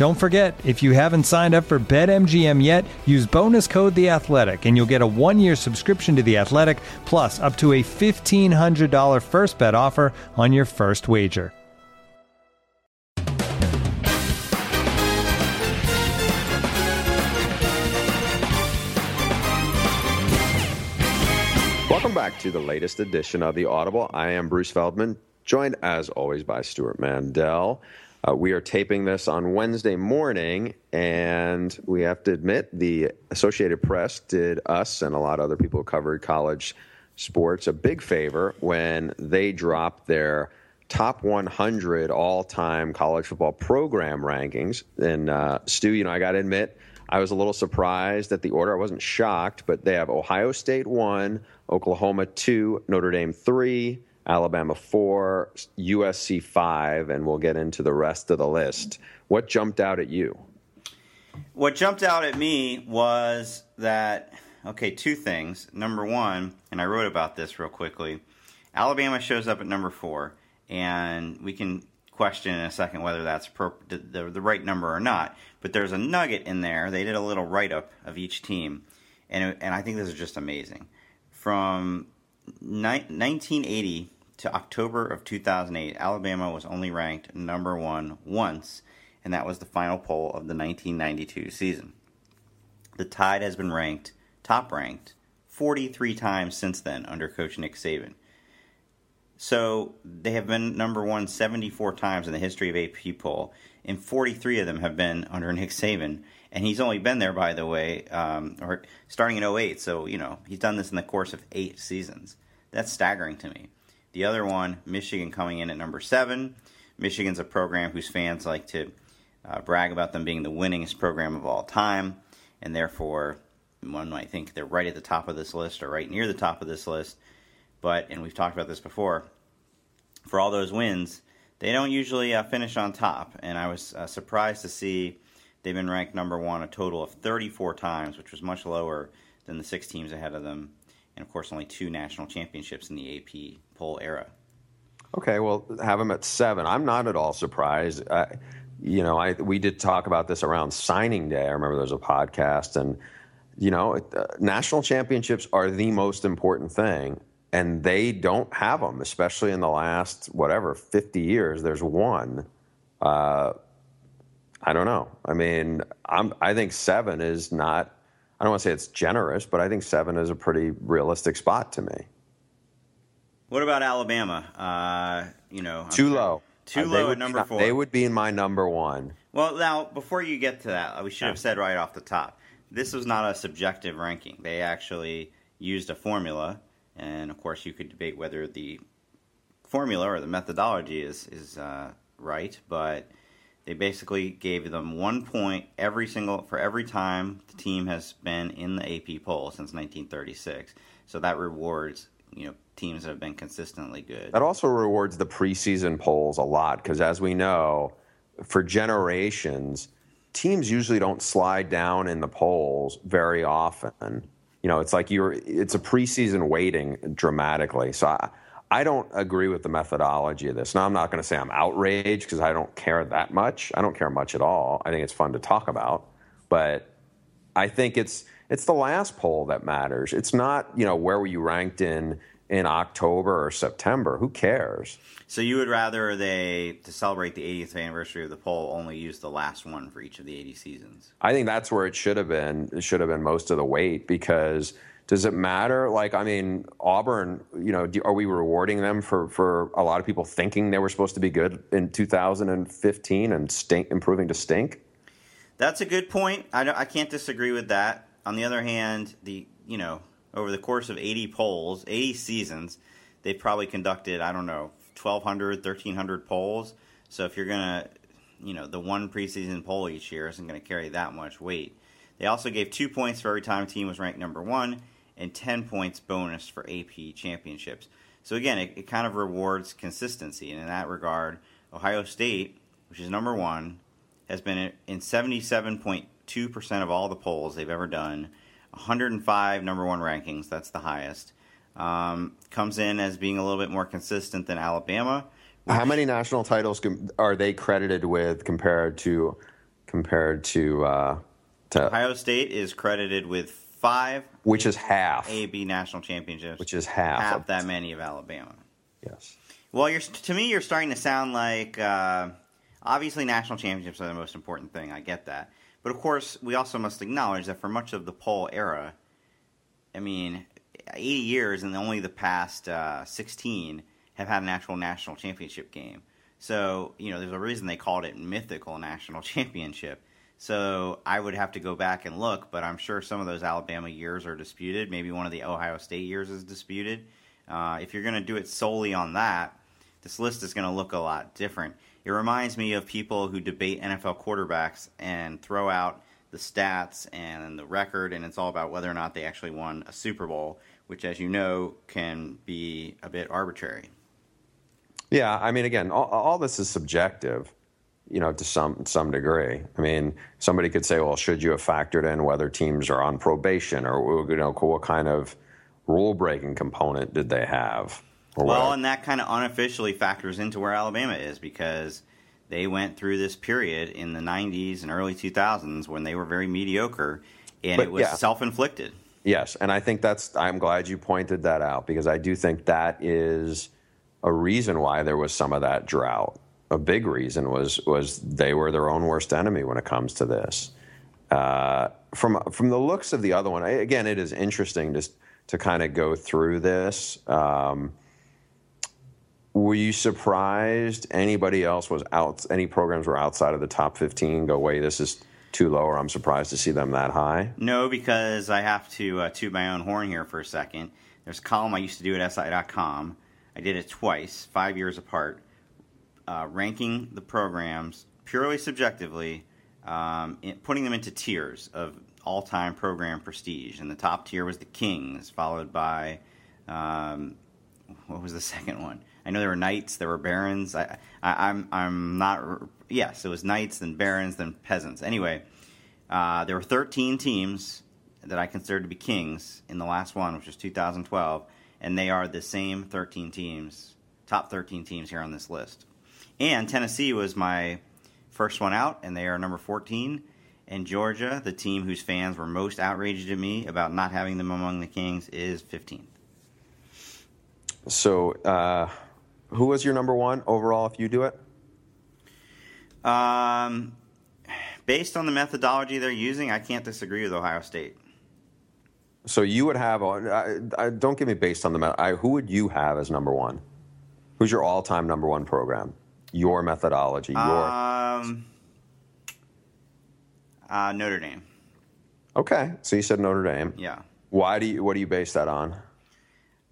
Don't forget, if you haven't signed up for BetMGM yet, use bonus code The Athletic, and you'll get a one-year subscription to The Athletic, plus up to a fifteen hundred dollar first bet offer on your first wager. Welcome back to the latest edition of the Audible. I am Bruce Feldman, joined as always by Stewart Mandel. Uh, we are taping this on Wednesday morning, and we have to admit the Associated Press did us and a lot of other people who covered college sports a big favor when they dropped their top 100 all-time college football program rankings. And uh, Stu, you know, I got to admit, I was a little surprised at the order. I wasn't shocked, but they have Ohio State one, Oklahoma two, Notre Dame three, Alabama four, USC five, and we'll get into the rest of the list. What jumped out at you? What jumped out at me was that okay, two things. Number one, and I wrote about this real quickly. Alabama shows up at number four, and we can question in a second whether that's the, the, the right number or not. But there's a nugget in there. They did a little write up of each team, and and I think this is just amazing. From ni- 1980 to October of 2008, Alabama was only ranked number one once, and that was the final poll of the 1992 season. The Tide has been ranked top ranked 43 times since then under coach Nick Saban. So they have been number one 74 times in the history of AP poll, and 43 of them have been under Nick Saban. And he's only been there, by the way, um, or starting in 08. So, you know, he's done this in the course of eight seasons. That's staggering to me. The other one, Michigan coming in at number seven. Michigan's a program whose fans like to uh, brag about them being the winningest program of all time, and therefore one might think they're right at the top of this list or right near the top of this list. But, and we've talked about this before, for all those wins, they don't usually uh, finish on top. And I was uh, surprised to see they've been ranked number one a total of 34 times, which was much lower than the six teams ahead of them. And of course, only two national championships in the AP poll era. Okay, well, have them at seven. I'm not at all surprised. I, you know, I we did talk about this around signing day. I remember there was a podcast, and you know, uh, national championships are the most important thing, and they don't have them, especially in the last whatever 50 years. There's one. Uh, I don't know. I mean, I'm, I think seven is not. I don't want to say it's generous, but I think seven is a pretty realistic spot to me. What about Alabama? Uh, you know, I'm too sure. low. Too uh, low at number four. They would be in my number one. Well, now before you get to that, we should have said right off the top, this was not a subjective ranking. They actually used a formula, and of course, you could debate whether the formula or the methodology is is uh, right, but they basically gave them one point every single for every time the team has been in the AP poll since 1936. So that rewards you know teams that have been consistently good. That also rewards the preseason polls a lot because, as we know, for generations, teams usually don't slide down in the polls very often. You know, it's like you're it's a preseason weighting dramatically. So I, I don't agree with the methodology of this. Now I'm not going to say I'm outraged because I don't care that much. I don't care much at all. I think it's fun to talk about, but I think it's it's the last poll that matters. It's not, you know, where were you ranked in in October or September. Who cares? So you would rather they to celebrate the 80th anniversary of the poll only use the last one for each of the 80 seasons? I think that's where it should have been. It should have been most of the weight because does it matter? Like, I mean, Auburn, you know, do, are we rewarding them for, for a lot of people thinking they were supposed to be good in 2015 and stink, improving to stink? That's a good point. I, I can't disagree with that. On the other hand, the you know over the course of 80 polls, 80 seasons, they've probably conducted I don't know 1,200, 1,300 polls. So if you're gonna, you know, the one preseason poll each year isn't going to carry that much weight. They also gave two points for every time a team was ranked number one, and 10 points bonus for AP championships. So again, it, it kind of rewards consistency, and in that regard, Ohio State, which is number one, has been in 77.2% of all the polls they've ever done. 105 number one rankings, that's the highest. Um, comes in as being a little bit more consistent than Alabama. How many national titles are they credited with compared to compared to, uh, to Ohio State is credited with five, which is half AP national championships, which is half half that many of Alabama. Yes. Well, you're to me, you're starting to sound like uh, obviously national championships are the most important thing. I get that, but of course, we also must acknowledge that for much of the poll era, I mean, 80 years and only the past uh, 16 have had an actual national championship game. So, you know, there's a reason they called it mythical national championship. So I would have to go back and look, but I'm sure some of those Alabama years are disputed. Maybe one of the Ohio State years is disputed. Uh, if you're going to do it solely on that, this list is going to look a lot different. It reminds me of people who debate NFL quarterbacks and throw out the stats and the record, and it's all about whether or not they actually won a Super Bowl, which, as you know, can be a bit arbitrary. Yeah, I mean, again, all, all this is subjective, you know, to some some degree. I mean, somebody could say, well, should you have factored in whether teams are on probation, or you know, what kind of rule breaking component did they have? well, and that kind of unofficially factors into where Alabama is because they went through this period in the 90s and early 2000s when they were very mediocre and but, it was yeah. self-inflicted. Yes, and I think that's I'm glad you pointed that out because I do think that is a reason why there was some of that drought. A big reason was was they were their own worst enemy when it comes to this. Uh, from from the looks of the other one, I, again, it is interesting just to kind of go through this. Um, were you surprised anybody else was out? Any programs were outside of the top 15? Go, wait, this is too low, or I'm surprised to see them that high? No, because I have to uh, toot my own horn here for a second. There's a column I used to do at SI.com. I did it twice, five years apart, uh, ranking the programs purely subjectively, um, putting them into tiers of all time program prestige. And the top tier was the Kings, followed by, um, what was the second one? I know there were knights, there were barons. I, I, am I'm, I'm not. Yes, it was knights, then barons, then peasants. Anyway, uh, there were 13 teams that I considered to be kings in the last one, which was 2012, and they are the same 13 teams, top 13 teams here on this list. And Tennessee was my first one out, and they are number 14. And Georgia, the team whose fans were most outraged at me about not having them among the kings, is 15th. So, uh, who was your number one overall if you do it? Um, based on the methodology they're using, I can't disagree with Ohio State. So you would have, I, I, don't give me based on the, I, who would you have as number one? Who's your all-time number one program? Your methodology, your. Um, uh, Notre Dame. Okay, so you said Notre Dame. Yeah. Why do you? What do you base that on?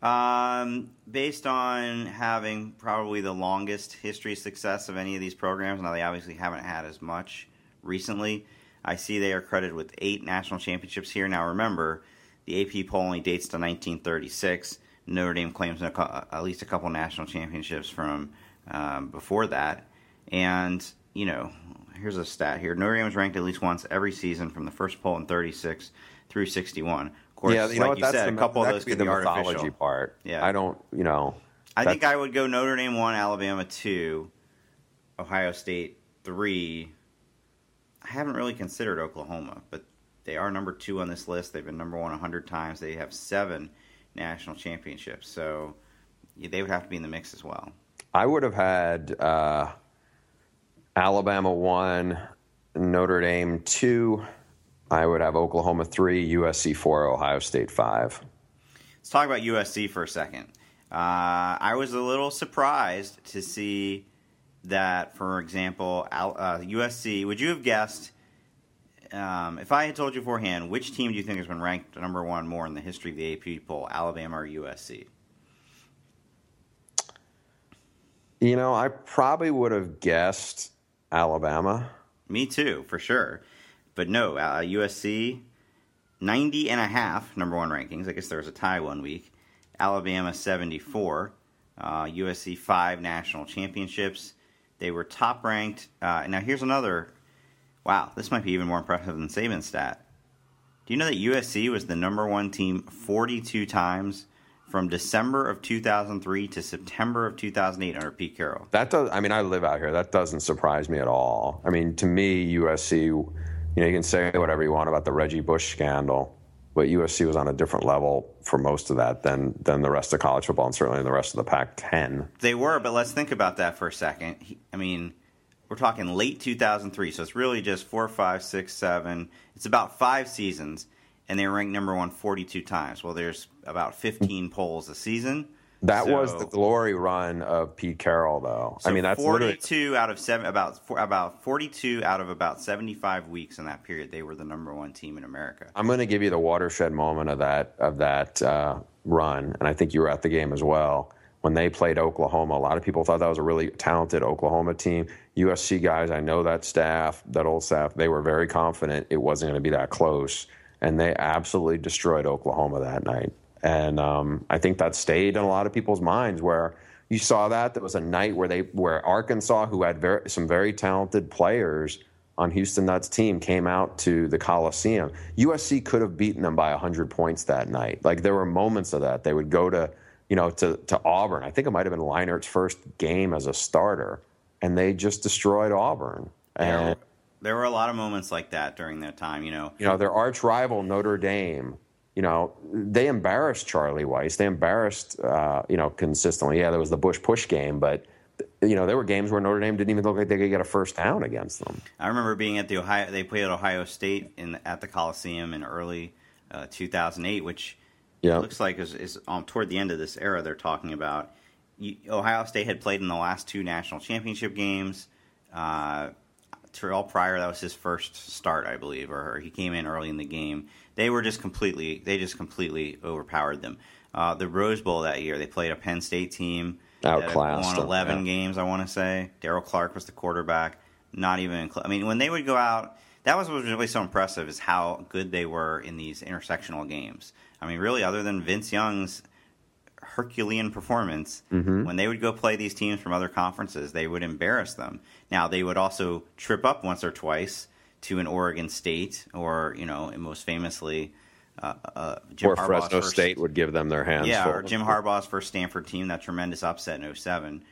Um, based on having probably the longest history success of any of these programs, now they obviously haven't had as much recently. I see they are credited with eight national championships here. Now, remember, the AP poll only dates to 1936. Notre Dame claims at least a couple national championships from um, before that. And, you know, here's a stat here Notre Dame was ranked at least once every season from the first poll in 36 through 61 Of course, yeah, you like know what? You said, the, a couple of those could be the be mythology artificial. part. Yeah, I don't. You know, I think I would go Notre Dame one, Alabama two, Ohio State three. I haven't really considered Oklahoma, but they are number two on this list. They've been number 1 one hundred times. They have seven national championships. So they would have to be in the mix as well. I would have had uh, Alabama one, Notre Dame two. I would have Oklahoma three, USC four, Ohio State five. Let's talk about USC for a second. Uh, I was a little surprised to see that, for example, uh, USC. Would you have guessed? Um, if I had told you beforehand, which team do you think has been ranked number one more in the history of the AP poll, Alabama or USC? You know, I probably would have guessed Alabama. Me too, for sure. But no, uh, USC 90 and a half number one rankings. I guess there was a tie one week. Alabama 74. Uh, USC five national championships. They were top ranked. Uh, now here's another. Wow, this might be even more impressive than Saban's stat. Do you know that USC was the number one team 42 times from December of 2003 to September of 2008 under Pete Carroll? That does. I mean, I live out here. That doesn't surprise me at all. I mean, to me, USC. You know, you can say whatever you want about the Reggie Bush scandal, but USC was on a different level for most of that than than the rest of college football and certainly the rest of the Pac-10. They were, but let's think about that for a second. I mean, we're talking late 2003, so it's really just four, five, six, seven. It's about five seasons, and they ranked number one 42 times. Well, there's about 15 polls a season. That so, was the glory run of Pete Carroll, though. So I mean, that's forty-two out of seven, about about forty-two out of about seventy-five weeks in that period. They were the number one team in America. I'm going to give you the watershed moment of that of that uh, run, and I think you were at the game as well when they played Oklahoma. A lot of people thought that was a really talented Oklahoma team. USC guys, I know that staff, that old staff, they were very confident it wasn't going to be that close, and they absolutely destroyed Oklahoma that night. And um, I think that stayed in a lot of people's minds where you saw that. There was a night where they where Arkansas, who had very, some very talented players on Houston Nutt's team, came out to the Coliseum. USC could have beaten them by 100 points that night. Like there were moments of that. They would go to, you know, to, to Auburn. I think it might have been Leinart's first game as a starter, and they just destroyed Auburn. And there were a lot of moments like that during that time. You know, you know their arch rival Notre Dame you know, they embarrassed Charlie Weis. They embarrassed, uh, you know, consistently. Yeah, there was the Bush push game, but you know, there were games where Notre Dame didn't even look like they could get a first down against them. I remember being at the Ohio. They played at Ohio State in at the Coliseum in early uh, 2008, which yeah. looks like is, is um, toward the end of this era. They're talking about. Ohio State had played in the last two national championship games. Uh, Terrell Pryor, that was his first start, I believe, or he came in early in the game. They were just completely, they just completely overpowered them. Uh, the Rose Bowl that year, they played a Penn State team outclassed. Won 11 yeah. games, I want to say. Daryll Clark was the quarterback. Not even, I mean, when they would go out, that was what was really so impressive is how good they were in these intersectional games. I mean, really, other than Vince Young's Herculean performance. Mm-hmm. When they would go play these teams from other conferences, they would embarrass them. Now they would also trip up once or twice to an Oregon State, or you know, most famously, uh, uh, Jim or Harbaugh's Fresno first, State would give them their hands. Yeah, full. or Jim Harbaugh's first Stanford team, that tremendous upset in 07.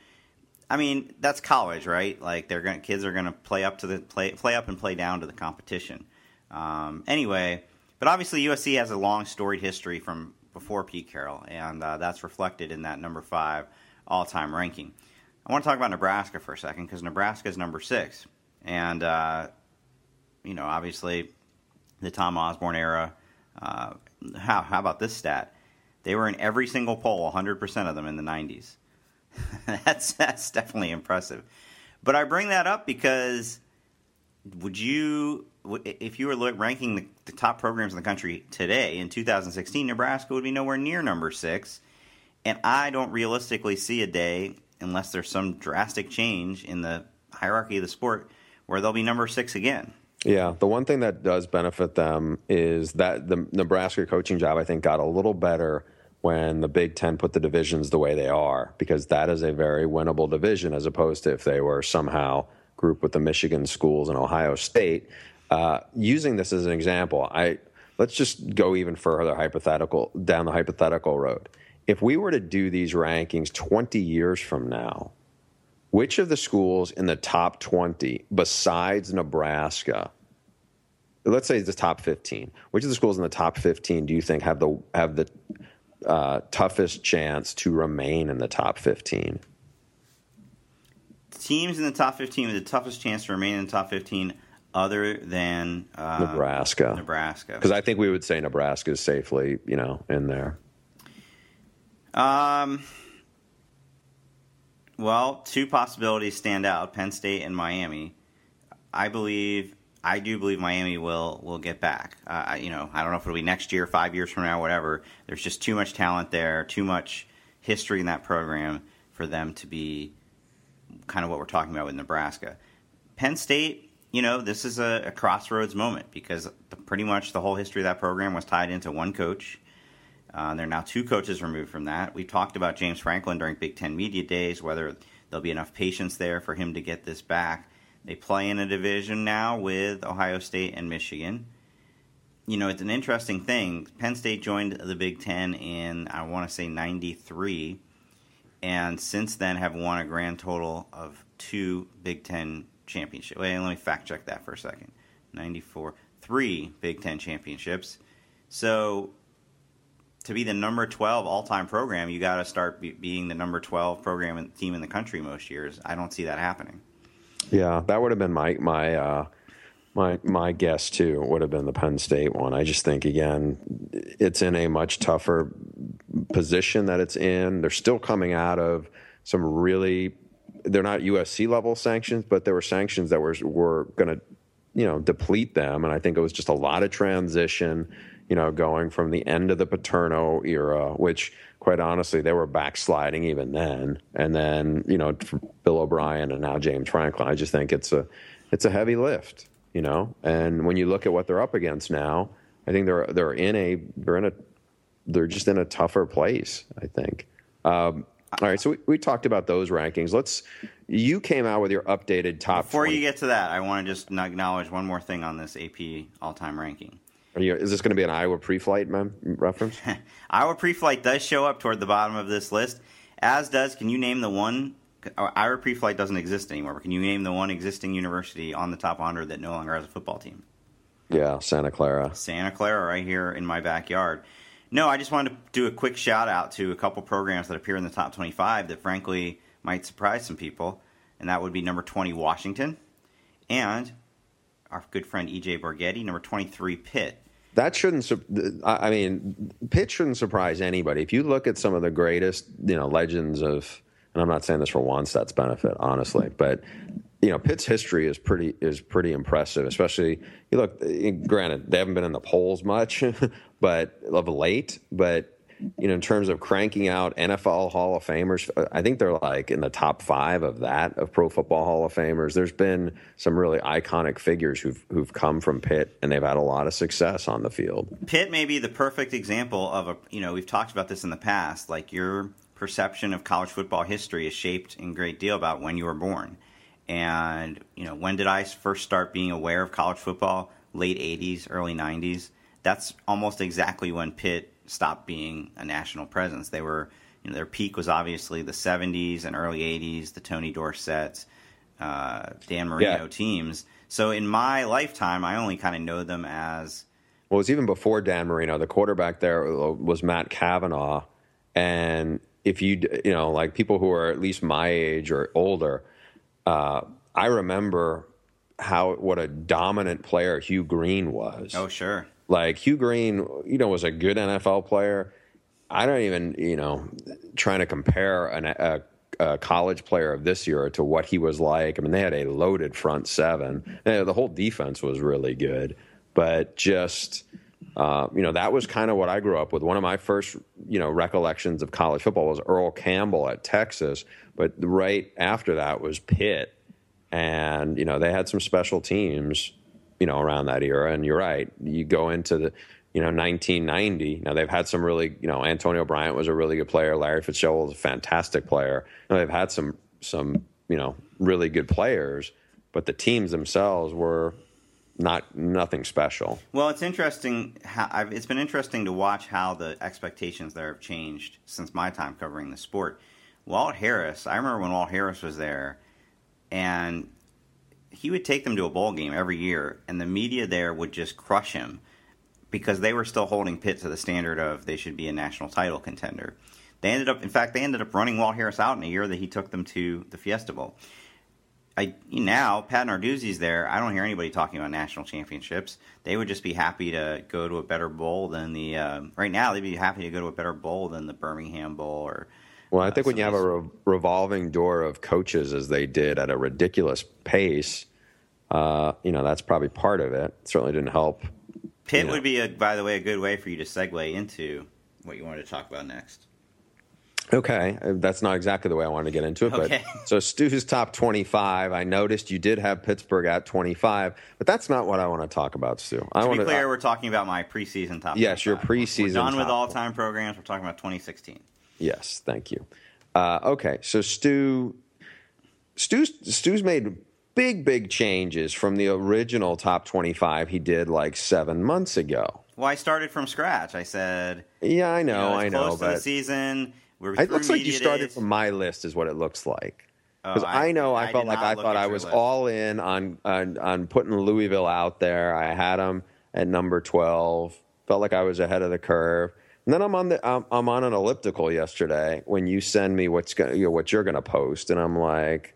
I mean, that's college, right? Like they're going kids are going to play up to the play play up and play down to the competition. Um, anyway, but obviously USC has a long storied history from before Pete Carroll, and uh, that's reflected in that number five all time ranking. I want to talk about Nebraska for a second because Nebraska is number six. And, uh, you know, obviously the Tom Osborne era. Uh, how, how about this stat? They were in every single poll, 100% of them in the 90s. that's, that's definitely impressive. But I bring that up because would you if you were ranking the, the, top programs in the country today in 2016, Nebraska would be nowhere near number six. And I don't realistically see a day, unless there's some drastic change in the hierarchy of the sport, where they'll be number six again. Yeah, the one thing that does benefit them is that the Nebraska coaching job, I think, got a little better when the Big Ten put the divisions the way they are, because that is a very winnable division as opposed to if they were somehow grouped with the Michigan schools and Ohio State uh, using this as an example, I let's just go even further hypothetical down the hypothetical road. If we were to do these rankings 20 years from now, which of the schools in the top 20 besides Nebraska let's say the top 15 which of the schools in the top 15 do you think have the have the uh, toughest chance to remain in the top 15? Teams in the top 15 with the toughest chance to remain in the top 15 other than uh, Nebraska. Nebraska. Because I think we would say Nebraska is safely, you know, in there. Um, well, two possibilities stand out: Penn State and Miami. I believe, I do believe Miami will will get back. Uh, you know, I don't know if it'll be next year, five years from now, whatever. There's just too much talent there, too much history in that program for them to be kind of what we're talking about with Nebraska. Penn State, you know, this is a, a crossroads moment because the, pretty much the whole history of that program was tied into one coach. Uh, they're now two coaches removed from that. We talked about James Franklin during Big Ten Media Days, whether there'll be enough patience there for him to get this back. They play in a division now with Ohio State and Michigan. You know, it's an interesting thing. Penn State joined the Big Ten in, I want to say, 93, and since then have won a grand total of two Big Ten championships. Wait, let me fact check that for a second. 94, three Big Ten championships. So to be the number 12 all-time program, you got to start be, being the number 12 program team in the country most years. I don't see that happening. Yeah, that would have been my my uh, my my guess too. Would have been the Penn State one. I just think again, it's in a much tougher position that it's in. They're still coming out of some really. They're not USC level sanctions, but there were sanctions that were were going to, you know, deplete them. And I think it was just a lot of transition you know, going from the end of the Paterno era, which quite honestly, they were backsliding even then. And then, you know, Bill O'Brien and now James Franklin, I just think it's a, it's a heavy lift, you know? And when you look at what they're up against now, I think they're, they're in a, they're in a, they're just in a tougher place, I think. Um, all right, so we, we talked about those rankings. Let's. You came out with your updated top. Before 20. you get to that, I want to just acknowledge one more thing on this AP all-time ranking. You, is this going to be an Iowa pre-flight mem- reference? Iowa pre-flight does show up toward the bottom of this list, as does. Can you name the one? Uh, Iowa pre-flight doesn't exist anymore. But can you name the one existing university on the top 100 that no longer has a football team? Yeah, Santa Clara. Santa Clara, right here in my backyard. No, I just wanted to do a quick shout out to a couple programs that appear in the top 25 that, frankly, might surprise some people, and that would be number 20 Washington, and our good friend EJ Borghetti, number 23 Pitt that shouldn't. I mean, Pitt shouldn't surprise anybody. If you look at some of the greatest, you know, legends of, and I'm not saying this for Wannstedt's benefit, honestly, but you know, Pitt's history is pretty is pretty impressive. Especially, you look. Eh, granted, they haven't been in the polls much, but of late. But you know, in terms of cranking out NFL Hall of Famers, I think they're like in the top five of that of Pro Football Hall of Famers. There's been some really iconic figures who've who've come from Pitt, and they've had a lot of success on the field. Pitt may be the perfect example of a. You know, we've talked about this in the past. Like your perception of college football history is shaped in great deal about when you were born, and you know, when did I first start being aware of college football? Late '80s, early '90s. That's almost exactly when Pitt stopped being a national presence. They were, you know, their peak was obviously the 70s and early 80s, the Tony Dorsetts, uh, Dan Marino yeah. teams. So in my lifetime, I only kind of know them as. Well, it was even before Dan Marino. The quarterback there was Matt Cavanaugh. And if you, you know, like people who are at least my age or older, uh, I remember how what a dominant player Hugh Green was. Oh, sure. Like Hugh Green, you know, was a good NFL player. I don't even, you know, trying to compare an, a, a, college player of this year to what he was like. I mean, they had a loaded front seven. The whole defense was really good, but just. Uh, you know, that was kind of what I grew up with. One of my first, you know, recollections of college football was Earl Campbell at Texas, but right after that was Pitt, and you know they had some special teams you know, around that era. And you're right. You go into the, you know, 1990. Now they've had some really, you know, Antonio Bryant was a really good player. Larry Fitzgerald was a fantastic player. Now they've had some, some, you know, really good players, but the teams themselves were not nothing special. Well, it's interesting. How, I've, it's been interesting to watch how the expectations there have changed since my time covering the sport. Walt Harris, I remember when Walt Harris was there, and he would take them to a bowl game every year, and the media there would just crush him because they were still holding Pitt to the standard of they should be a national title contender. They ended up, in fact, they ended up running Walt Harris out in a year that he took them to the Fiesta Bowl. I now Pat Narduzzi's there. I don't hear anybody talking about national championships. They would just be happy to go to a better bowl than the. Uh, right now, they'd be happy to go to a better bowl than the Birmingham Bowl or. Well, I think uh, when you have a re- revolving door of coaches, as they did at a ridiculous pace, uh, you know that's probably part of it. it certainly didn't help. Pitt you know. would be, a, by the way, a good way for you to segue into what you wanted to talk about next. Okay, uh, that's not exactly the way I wanted to get into it. Okay. But so Stu's top twenty-five. I noticed you did have Pittsburgh at twenty-five, but that's not what I want to talk about, Stu. I to want be clear, I, we're talking about my preseason top. Yes, 25. your preseason. We're done with all-time programs. We're talking about 2016. Yes, thank you. Uh, okay, so Stu, Stu's Stu's made big, big changes from the original top twenty-five he did like seven months ago. Well, I started from scratch. I said, Yeah, I you know, know, I know, close to the but season. We're it looks like you started days. from my list, is what it looks like. Because Oh, I, know I, I felt like I thought I was list. all in on, on on putting Louisville out there. I had them at number twelve. Felt like I was ahead of the curve. And then I'm on the I'm, I'm on an elliptical yesterday when you send me what's going you know, what you're going to post, and I'm like,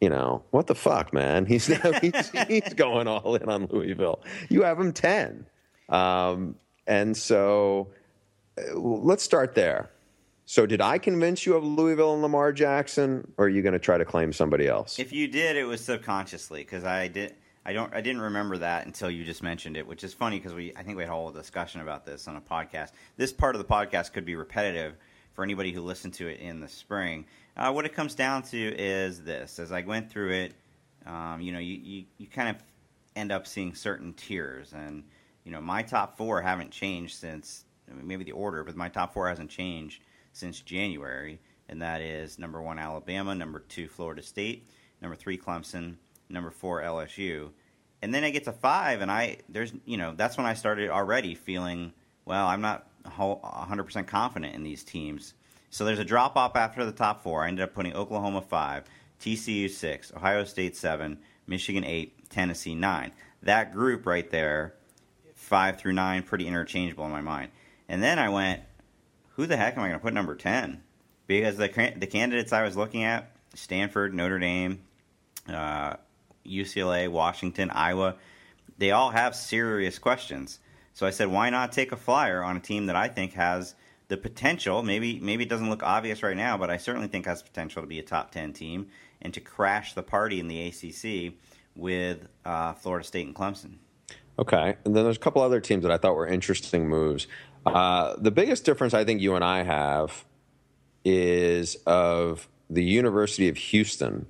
you know, what the fuck, man? He's now he's, he's going all in on Louisville. You have him ten, um, and so uh, let's start there. So, did I convince you of Louisville and Lamar Jackson, or are you going to try to claim somebody else? If you did, it was subconsciously because I did. I don't. I didn't remember that until you just mentioned it, which is funny because we. I think we had a whole discussion about this on a podcast. This part of the podcast could be repetitive for anybody who listened to it in the spring. Uh, what it comes down to is this: as I went through it, um, you know, you, you you kind of end up seeing certain tiers, and you know, my top four haven't changed since I mean, maybe the order, but my top four hasn't changed since January, and that is number one Alabama, number two Florida State, number three Clemson, number four LSU, and then I get to five, and I there's you know that's when I started already feeling well I'm not hundred percent confident in these teams. So there's a drop off after the top four. I ended up putting Oklahoma five, TCU six, Ohio State seven, Michigan eight, Tennessee nine. That group right there, five through nine, pretty interchangeable in my mind. And then I went, who the heck am I going to put number 10? Because the, the candidates I was looking at, Stanford, Notre Dame, uh, UCLA, Washington, Iowa, they all have serious questions. So I said, why not take a flyer on a team that I think has the potential? Maybe maybe it doesn't look obvious right now, but I certainly think has potential to be a top ten team and to crash the party in the ACC with uh, Florida State and Clemson. Okay, and then there's a couple other teams that I thought were interesting moves. Uh, the biggest difference I think you and I have is of the University of Houston.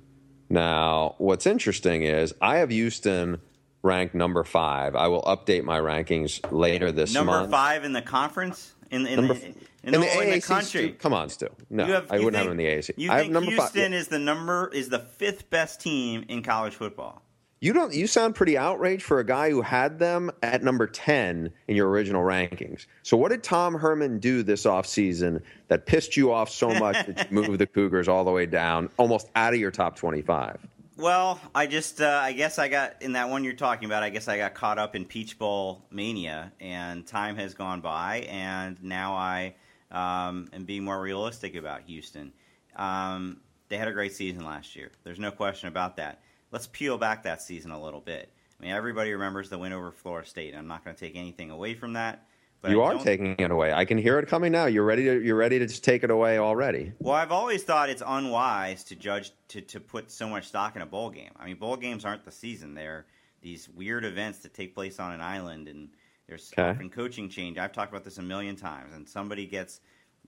Now, what's interesting is I have Houston ranked number five. I will update my rankings later this month. number five in the conference in, in, Number the, f- in, the, in the AAC, country. Stu, come on, Stu. No, You have- I wouldn't think- have him in the AAC. You I have think number Houston five. is the number is the fifth best team in college football? You don't. You sound pretty outraged for a guy who had them at number ten in your original rankings. So, what did Tom Herman do this offseason that pissed you off so much that you moved the Cougars all the way down, almost out of your top twenty-five? Well, I just uh, I guess I got in that one you're talking about. I guess I got caught up in Peach Bowl mania, and time has gone by, and now I um, am being more realistic about Houston. Um, they had a great season last year. There's no question about that. Let's peel back that season a little bit. I mean, everybody remembers the win over Florida State. and I'm not going to take anything away from that. But you I are taking it away. I can hear it coming now. You're ready to. You're ready to just take it away already. Well, I've always thought it's unwise to judge to, to put so much stock in a bowl game. I mean, bowl games aren't the season; they're these weird events that take place on an island, and there's Okay. often coaching change. I've talked about this a million times, and somebody gets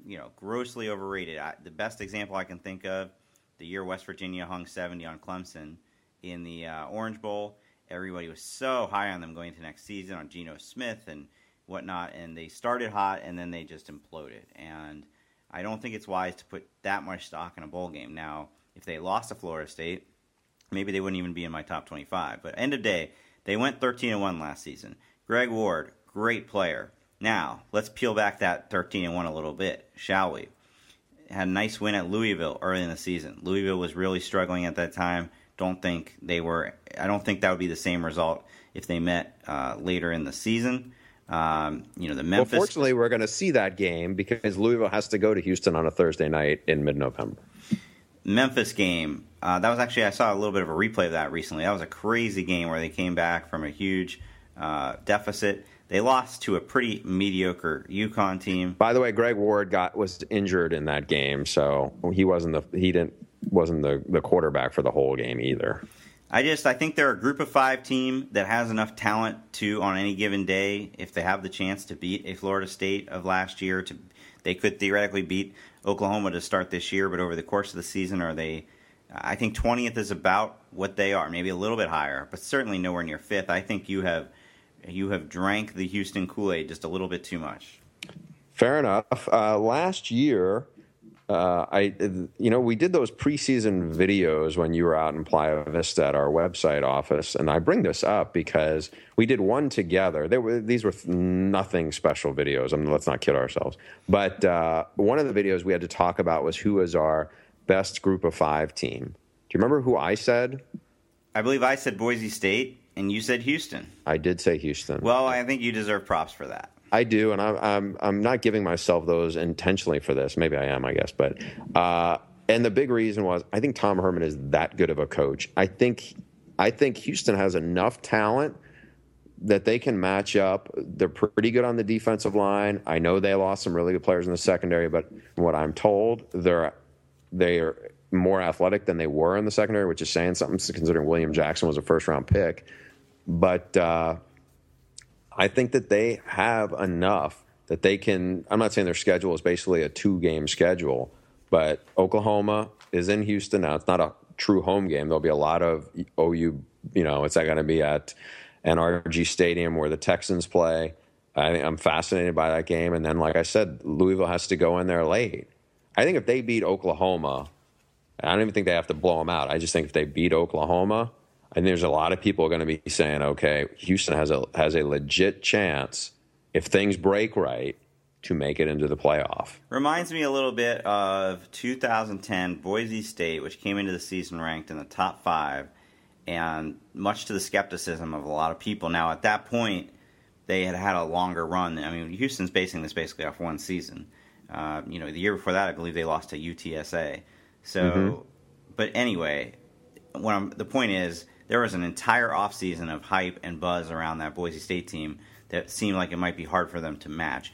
you know grossly overrated. I, the best example I can think of: the year West Virginia hung 70 on Clemson in the uh, Orange Bowl. Everybody was so high on them going into next season on Geno Smith and whatnot, and they started hot and then they just imploded. And I don't think it's wise to put that much stock in a bowl game. Now, if they lost to Florida State, maybe they wouldn't even be in my top 25. But end of day, they went 13 and 1 last season. Greg Ward, great player. Now, let's peel back that 13 and 1 a little bit, shall we? Had a nice win at Louisville early in the season. Louisville was really struggling at that time. Don't think they were. I don't think that would be the same result if they met uh, later in the season. Um, you know, the Memphis. Well, fortunately, we're going to see that game because Louisville has to go to Houston on a Thursday night in mid-November. Memphis game. Uh, that was actually I saw a little bit of a replay of that recently. That was a crazy game where they came back from a huge uh, deficit. They lost to a pretty mediocre UConn team. By the way, Greg Ward got was injured in that game, so he wasn't the he didn't wasn't the, the quarterback for the whole game either. I just I think they're a group of five team that has enough talent to on any given day, if they have the chance to beat a Florida State of last year, to they could theoretically beat Oklahoma to start this year, but over the course of the season, are they? I think twentieth is about what they are, maybe a little bit higher, but certainly nowhere near fifth. I think you have you have drank the Houston Kool Aid just a little bit too much. Fair enough. Uh, last year, uh, I, you know, we did those preseason videos when you were out in Playa Vista at our website office, and I bring this up because we did one together. They were these were nothing special videos. I mean, let's not kid ourselves. But uh, one of the videos we had to talk about was who was our best Group of Five team. Do you remember who I said? I believe I said Boise State, and you said Houston. I did say Houston. Well, I think you deserve props for that. I do, and I'm I'm I'm not giving myself those intentionally for this. Maybe I am, I guess, but uh, and the big reason was I think Tom Herman is that good of a coach. I think I think Houston has enough talent that they can match up. They're pretty good on the defensive line. I know they lost some really good players in the secondary, but what I'm told, they're they are more athletic than they were in the secondary, which is saying something considering William Jackson was a first round pick. But uh, I think that they have enough that they can. I'm not saying their schedule is basically a two game schedule, but Oklahoma is in Houston now. It's not a true home game. There'll be a lot of OU. You know, it's not going to be at NRG Stadium where the Texans play. I am fascinated by that game. And then, like I said, Louisville has to go in there late. I think if they beat Oklahoma, I don't even think they have to blow them out. I just think if they beat Oklahoma, and there's a lot of people going to be saying, okay, Houston has a has a legit chance if things break right to make it into the playoff. Reminds me a little bit of 2010 Boise State, which came into the season ranked in the top five, and much to the skepticism of a lot of people. Now, at that point, they had had a longer run. I mean, Houston's basing this basically off one season. Uh, you know, the year before that, I believe they lost to UTSA. So, mm-hmm. but anyway, what I'm, the point is there was an entire offseason of hype and buzz around that Boise State team that seemed like it might be hard for them to match.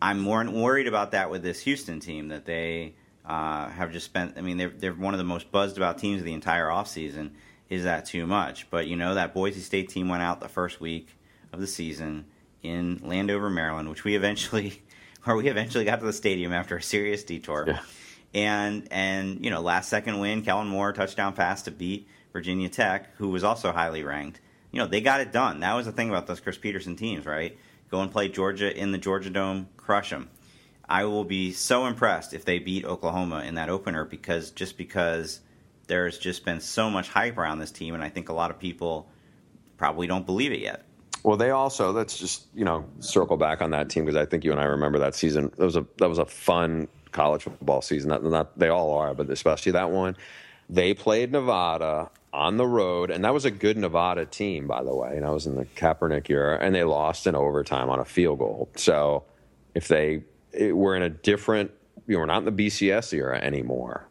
I'm more worried about that with this Houston team that they uh, have just spent. I mean, they're they're one of the most buzzed about teams of the entire offseason. Is that too much? But you know that Boise State team went out the first week of the season in Landover, Maryland, which we eventually, where we eventually got to the stadium after a serious detour. Yeah. And and you know, last second win, Kellen Moore touchdown pass to beat Virginia Tech, who was also highly ranked. You know, they got it done. That was the thing about those Chris Petersen teams, right? Go and play Georgia in the Georgia Dome, crush them. I will be so impressed if they beat Oklahoma in that opener because just because there's just been so much hype around this team, and I think a lot of people probably don't believe it yet. Well, they also let's just you know circle back on that team because I think you and I remember that season. That was a that was a fun college football season. Not, not they all are, but especially that one. They played Nevada on the road, and that was a good Nevada team, by the way. And I was in the Kaepernick era, and they lost in overtime on a field goal. So if they were in a different, you know, we're not in the BCS era anymore.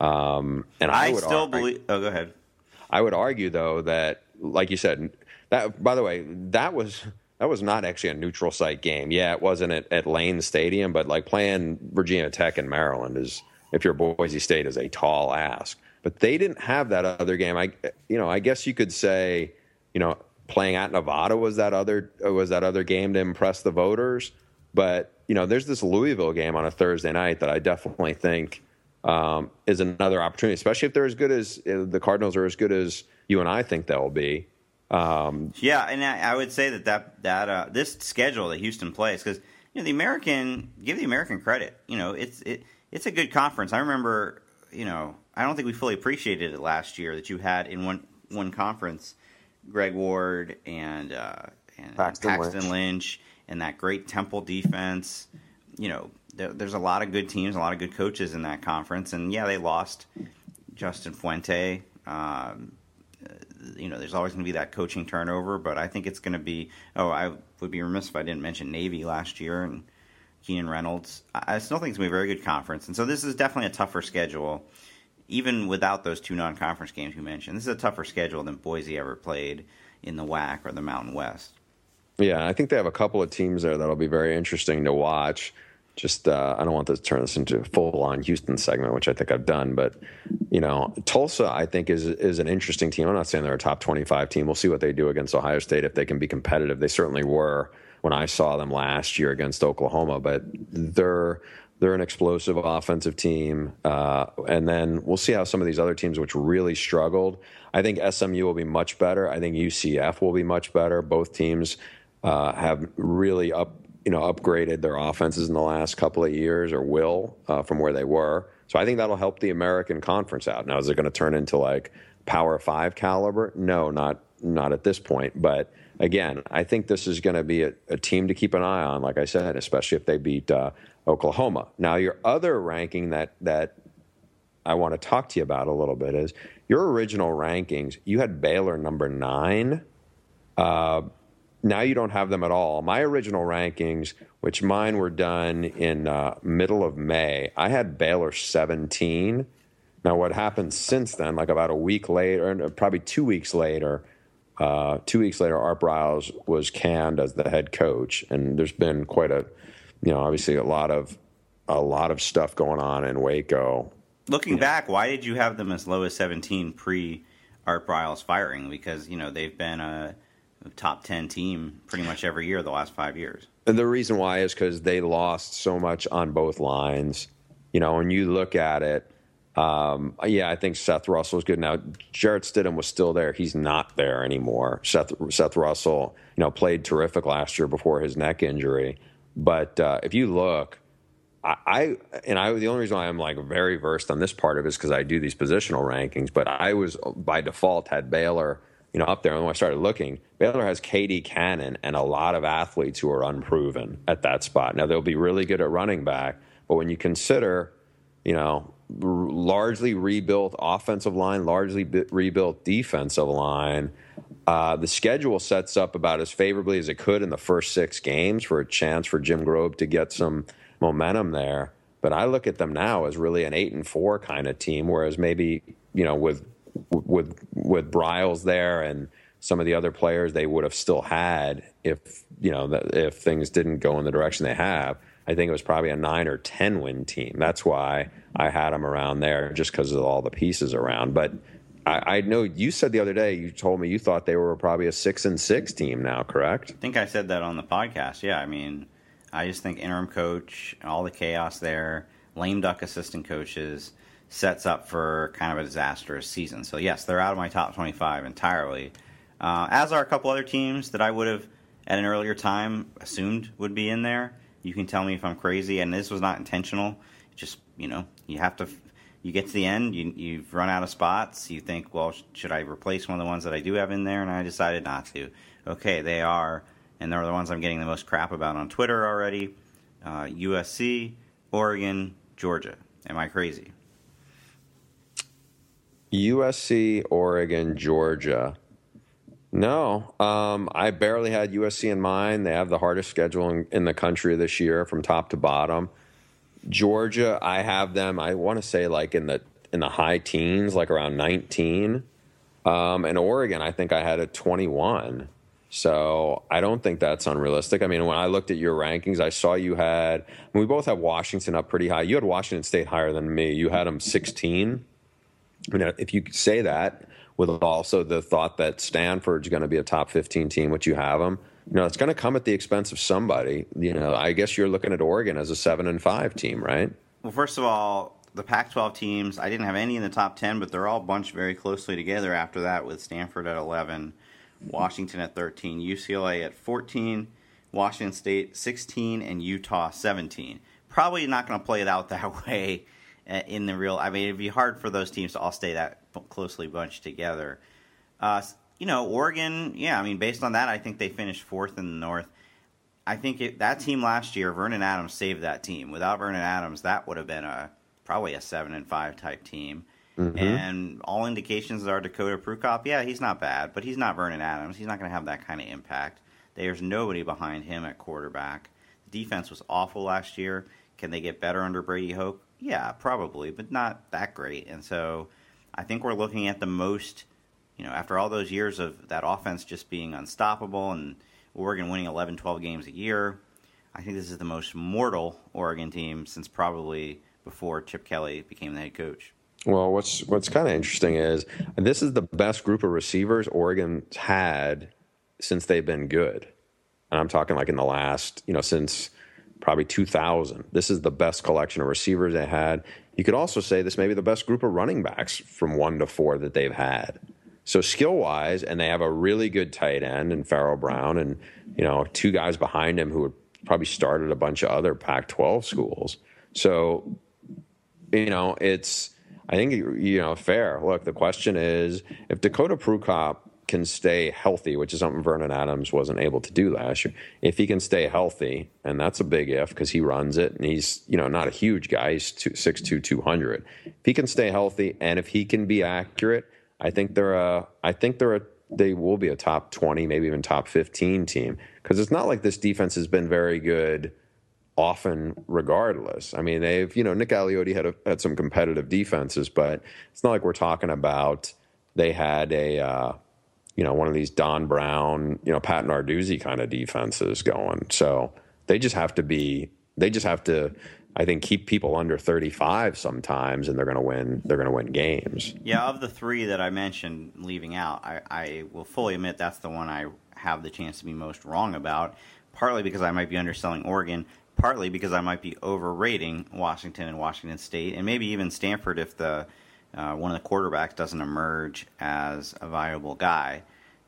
Um, and I, I would still argue, believe. Oh, go ahead. I would argue though that, like you said, that by the way, that was that was not actually a neutral site game. Yeah, it wasn't at, at Lane Stadium, but like playing Virginia Tech in Maryland is, if you're Boise State, is a tall ask. But they didn't have that other game. I, you know, I guess you could say, you know, playing at Nevada was that other was that other game to impress the voters. But you know, there's this Louisville game on a Thursday night that I definitely think um, is another opportunity, especially if they're as good as the Cardinals are as good as you and I think they'll be. Um, yeah, and I, I, would say that that that uh, this schedule that Houston plays because you know the American give the American credit. You know, it's it, it's a good conference. I remember you know I don't think we fully appreciated it last year that you had in one one conference Greg Ward and uh, and Paxton, Paxton Lynch. Lynch. and that great Temple defense. You know, there, there's a lot of good teams, a lot of good coaches in that conference, and yeah, they lost Justin Fuente. Um, you know, there's always going to be that coaching turnover, but I think it's going to be. Oh, I would be remiss if I didn't mention Navy last year and Keenan Reynolds. I still think it's going to be a very good conference, and so this is definitely a tougher schedule, even without those two non-conference games you mentioned. This is a tougher schedule than Boise ever played in the WAC or the Mountain West. Yeah, I think they have a couple of teams there that'll be very interesting to watch just uh, I don't want to turn this into a full on Houston segment, which I think I've done, but you know, Tulsa I think is is an interesting team. I'm not saying they're a top 25 team. We'll see what they do against Ohio State if they can be competitive. They certainly were when I saw them last year against Oklahoma, but they're they're an explosive offensive team, uh, and then we'll see how some of these other teams, which really struggled. I think SMU will be much better. I think UCF will be much better. Both teams uh, have really up you know, upgraded their offenses in the last couple of years or will uh, from where they were. So I think that'll help the American Conference out. Now, is it going to turn into like Power Five caliber? No, not not at this point. But again, I think this is going to be a, a team to keep an eye on. Like I said, especially if they beat uh, Oklahoma. Now, your other ranking that that I want to talk to you about a little bit is your original rankings. You had Baylor number nine. Uh, now you don't have them at all. My original rankings, which mine were done in uh, middle of May, I had Baylor 17. Now, what happened since then, like about a week later, probably two weeks later, uh, two weeks later, Art Briles was canned as the head coach, and there's been quite a, you know, obviously a lot of, a lot of stuff going on in Waco. Looking back, why did you have them as low as 17 pre Art Briles firing? Because you know they've been a top 10 team pretty much every year the last five years. And the reason why is because they lost so much on both lines. You know, when you look at it, um, yeah, I think Seth Russell is good now. Jarrett Stidham was still there; he's not there anymore. Seth Seth Russell, you know, played terrific last year before his neck injury. But uh, if you look, I, I, and I the only reason why I'm like very versed on this part of it is because I do these positional rankings. But I was by default had Baylor you know, up there. And when I started looking, Baylor has KD Cannon and a lot of athletes who are unproven at that spot. Now they'll be really good at running back, but when you consider, you know, largely rebuilt offensive line, largely b- rebuilt defensive line, uh, the schedule sets up about as favorably as it could in the first six games for a chance for Jim Grobe to get some momentum there. But I look at them now as really an eight and four kind of team, whereas maybe you know with with with Briles there and some of the other players they would have still had if you know if things didn't go in the direction they have. I think it was probably a nine or ten win team. That's why I had them around there, just because of all the pieces around. But I, I, know you said the other day you told me you thought they were probably a six and six team now, correct? I think I said that on the podcast. Yeah, I mean, I just think interim coach, all the chaos there, lame duck assistant coaches sets up for kind of a disastrous season. So yes, they're out of my top 25 entirely. Uh, as are a couple other teams that I would have at an earlier time assumed would be in there. You can tell me if I'm crazy, and this was not intentional. Just you know, you have to. You get to the end, you, you've run out of spots. You think, well, should I replace one of the ones that I do have in there? And I decided not to. Okay, they are, and they're the ones I'm getting the most crap about on Twitter already. Uh, USC, Oregon, Georgia. Am I crazy? USC, Oregon, Georgia. No, um, I barely had USC in mind. They have the hardest schedule in, in, the country this year, from top to bottom. Georgia, I have them. I want to say like in the in the high teens, like around 19. Um, and Oregon, I think I had a 21. So I don't think that's unrealistic. I mean, when I looked at your rankings, I saw you had. we both have Washington up pretty high. You had Washington State higher than me. You had them 16. I mean, if you say that with also the thought that Stanford's going to be a top 15 team, which you have them, you know, it's going to come at the expense of somebody. You know, I guess you're looking at Oregon as a seven and five team, right? Well, first of all, the Pac-12 teams, I didn't have any in the top 10, but they're all bunched very closely together after that with Stanford at 11, Washington at 13, UCLA at 14, Washington State 16, and Utah 17. Probably not going to play it out that way uh, in the real. I mean, it'd be hard for those teams to all stay that closely bunched together. Uh, you know, Oregon. Yeah, I mean, based on that, I think they finished fourth in the North. I think it, that team last year, Vernon Adams saved that team. Without Vernon Adams, that would have been a probably a seven and five type team. Mm-hmm. And all indications are Dakota Prukop, yeah, he's not bad, but he's not Vernon Adams. He's not going to have that kind of impact. There's nobody behind him at quarterback. The defense was awful last year. Can they get better under Brady Hoke? Yeah, probably, but not that great. And so I think we're looking at the most, you know, after all those years of that offense just being unstoppable and Oregon winning 11, 12 games a year, I think this is the most mortal Oregon team since probably before Chip Kelly became the head coach. Well, what's what's kind of interesting is this is the best group of receivers Oregon's had since they've been good. And I'm talking like in the last, you know, since probably 2000. This is the best collection of receivers they had. You could also say this may be the best group of running backs from one to four that they've had. So skill wise, and they have a really good tight end in Pharaoh Brown, and you know two guys behind him who would probably started a bunch of other Pac-12 schools. So you know it's I think you know fair. Look, the question is if Dakota Prukop can stay healthy, which is something Vernon Adams wasn't able to do last year. If he can stay healthy, and that's a big if because he runs it and he's you know not a huge guy, he's two, 6'2", 200. If he can stay healthy and if he can be accurate, I think they're a I think they're a they will be a top twenty, maybe even top fifteen team because it's not like this defense has been very good often regardless. I mean, they've, you know, Nick Aliotti had a, had some competitive defenses, but it's not like we're talking about they had a uh, you know, one of these Don Brown, you know, Pat Narduzzi kind of defenses going. So they just have to be, they just have to, I think, keep people under 35 sometimes, and they're going to win. They're going to win games. Yeah, of the three that I mentioned leaving out, I, I will fully admit that's the one I have the chance to be most wrong about. Partly because I might be underselling Oregon, partly because I might be overrating Washington and Washington State, and maybe even Stanford if the uh, one of the quarterbacks doesn't emerge as a viable guy.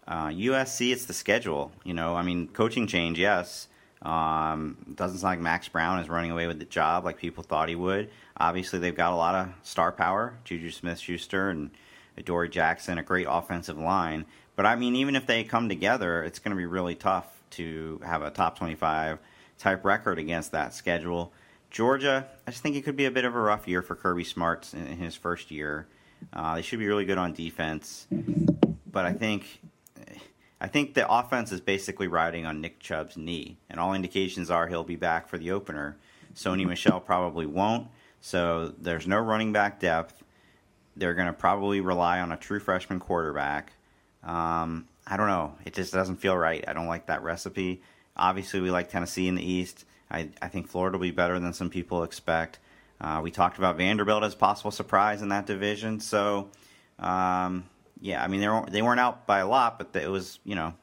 Uh, USC, it's the schedule. You know, I mean, coaching change, yes. Um, doesn't sound like Max Browne is running away with the job like people thought he would. Obviously, they've got a lot of star power. Juju Smith Schuster and Adoree Jackson, a great offensive line. But I mean, even if they come together, it's going to be really tough to have a top 25 type record against that schedule. Georgia, I just think it could be a bit of a rough year for Kirby Smarts in his first year. Uh, they should be really good on defense, but I think I think the offense is basically riding on Nick Chubb's knee, and all indications are he'll be back for the opener. Sony Michel probably won't, so there's no running back depth. They're going to probably rely on a true freshman quarterback. Um, I don't know. It just doesn't feel right. I don't like that recipe. Obviously, we like Tennessee in the East. I, I think Florida will be better than some people expect. Uh, we talked about Vanderbilt as possible surprise in that division. So, um, yeah, I mean they weren't they weren't out by a lot, but it was you know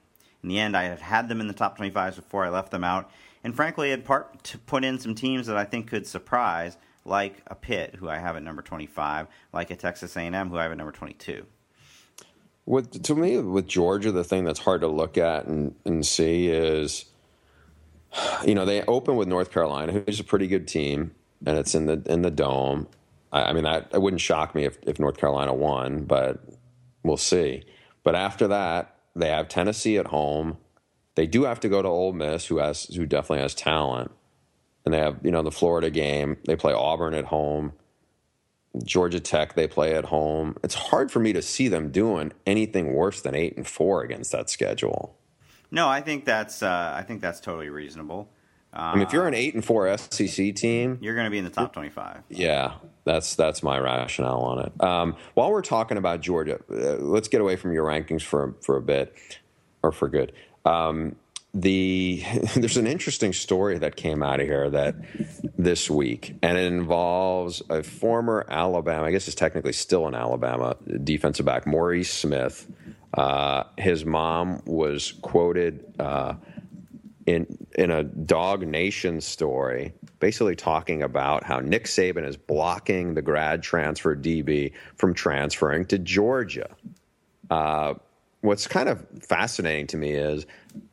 in the end I had had them in the top 25s before I left them out, and frankly, had part to put in some teams that I think could surprise, like a Pitt, who I have at number 25, like a Texas A&M, who I have at number 22. With to me, with Georgia, the thing that's hard to look at and, and see is you know, they open with North Carolina, who's a pretty good team, and it's in the in the dome. I, I mean, that it wouldn't shock me if, if North Carolina won, but we'll see. But after that, they have Tennessee at home. They do have to go to Ole Miss, who has who definitely has talent, and they have you know the Florida game. They play Auburn at home. Georgia Tech they play at home. It's hard for me to see them doing anything worse than eight and four against that schedule. No, I think that's uh, I think that's totally reasonable. Uh, I mean, if you're an eight and four SEC team, you're going to be in the top twenty-five. Yeah, that's that's my rationale on it. Um, while we're talking about Georgia, uh, let's get away from your rankings for for a bit, or for good. Um, the there's an interesting story that came out of here that this week, and it involves a former Alabama, I guess it's technically still an Alabama defensive back, Maurice Smith uh, his mom was quoted uh, in in a DawgNation story, basically talking about how Nick Saban is blocking the grad transfer DB from transferring to Georgia. Uh, what's kind of fascinating to me is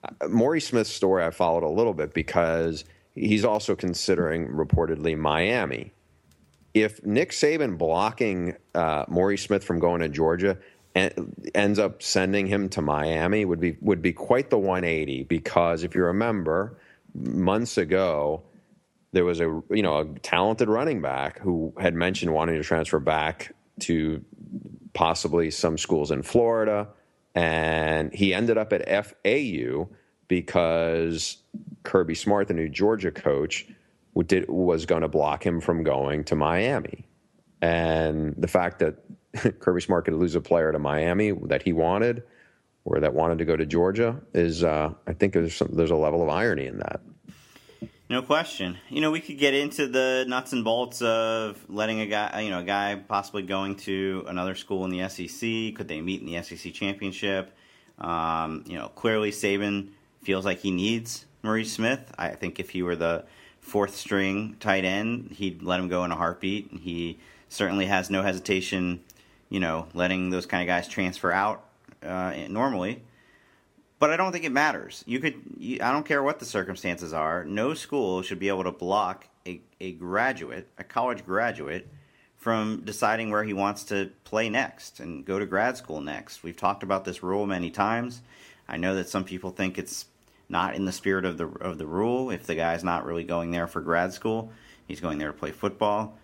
uh, Maury Smith's story. I followed a little bit because he's also considering reportedly Miami. If Nick Saban blocking uh, Maury Smith from going to Georgia ends up sending him to Miami would be would be quite the 180 because if you remember months ago there was a you know a talented running back who had mentioned wanting to transfer back to possibly some schools in Florida, and he ended up at FAU because Kirby Smart, the new Georgia coach, did, was going to block him from going to Miami. And the fact that Kirby Smart could lose a player to Miami that he wanted or that wanted to go to Georgia is, uh, I think there's, some, there's a level of irony in that. No question. You know, we could get into the nuts and bolts of letting a guy, you know, a guy possibly going to another school in the SEC. Could they meet in the SEC championship? Um, you know, clearly Saban feels like he needs Maurice Smith. I think if he were the fourth string tight end, he'd let him go in a heartbeat. He certainly has no hesitation, you know, letting those kind of guys transfer out uh, normally. But I don't think it matters. You could, you, I don't care what the circumstances are. No school should be able to block a, a graduate, a college graduate, from deciding where he wants to play next and go to grad school next. We've talked about this rule many times. I know that some people think it's not in the spirit of the of the rule. If the guy's not really going there for grad school, he's going there to play football.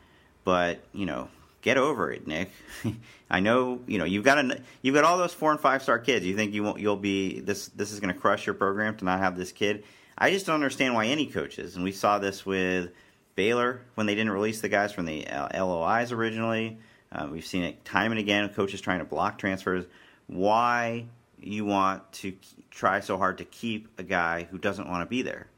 But you know, get over it, Nick. I know you know you've got a, you've got all those four and five star kids. You think you won't you'll be this this is going to crush your program to not have this kid. I just don't understand why any coaches, and we saw this with Baylor when they didn't release the guys from the LOIs originally. Uh, we've seen it time and again. Coaches trying to block transfers. Why you want to try so hard to keep a guy who doesn't want to be there.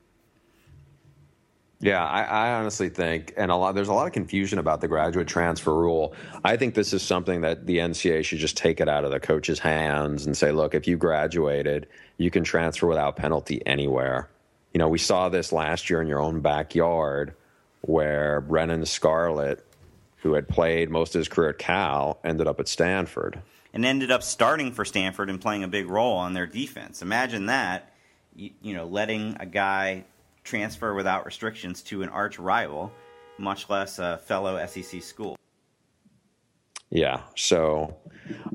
Yeah, I, I, honestly think, and a lot there's a lot of confusion about the graduate transfer rule. I think this is something that the NCAA should just take it out of the coach's hands and say, look, if you graduated, you can transfer without penalty anywhere. You know, we saw this last year in your own backyard, where Brennan Scarlett, who had played most of his career at Cal, ended up at Stanford and ended up starting for Stanford and playing a big role on their defense. Imagine that, you, you know, letting a guy transfer without restrictions to an arch rival, much less a fellow SEC school. Yeah, so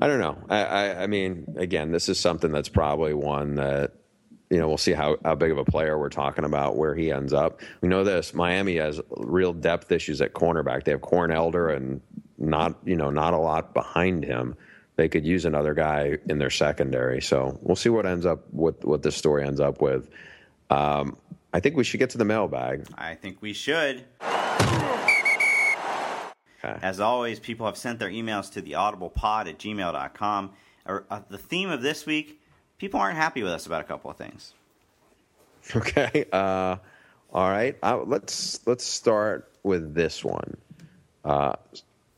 I don't know. I, I, I mean, again, this is something that's probably one that you know, we'll see how, how big of a player we're talking about, where he ends up. We know this Miami has real depth issues at cornerback. They have Corn Elder and not, you know, not a lot behind him they could use another guy in their secondary. So we'll see what ends up what what this story ends up with. Um, I think we should get to the mailbag. I think we should. Okay. As always, people have sent their emails to the audiblepod at gmail.com. Uh, the theme of this week, people aren't happy with us about a couple of things. Okay. Uh, all right. Uh, let's let's start with this one. Uh,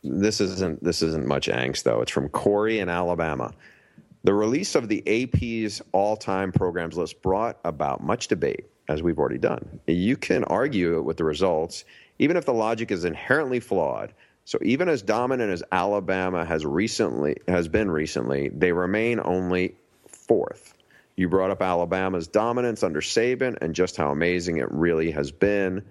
this isn't this isn't much angst though. It's from Corey in Alabama. The release of the AP's all-time programs list brought about much debate, as we've already done. You can argue with the results, even if the logic is inherently flawed. So even as dominant as Alabama has recently has been recently, they remain only fourth. You brought up Alabama's dominance under Saban and just how amazing it really has been.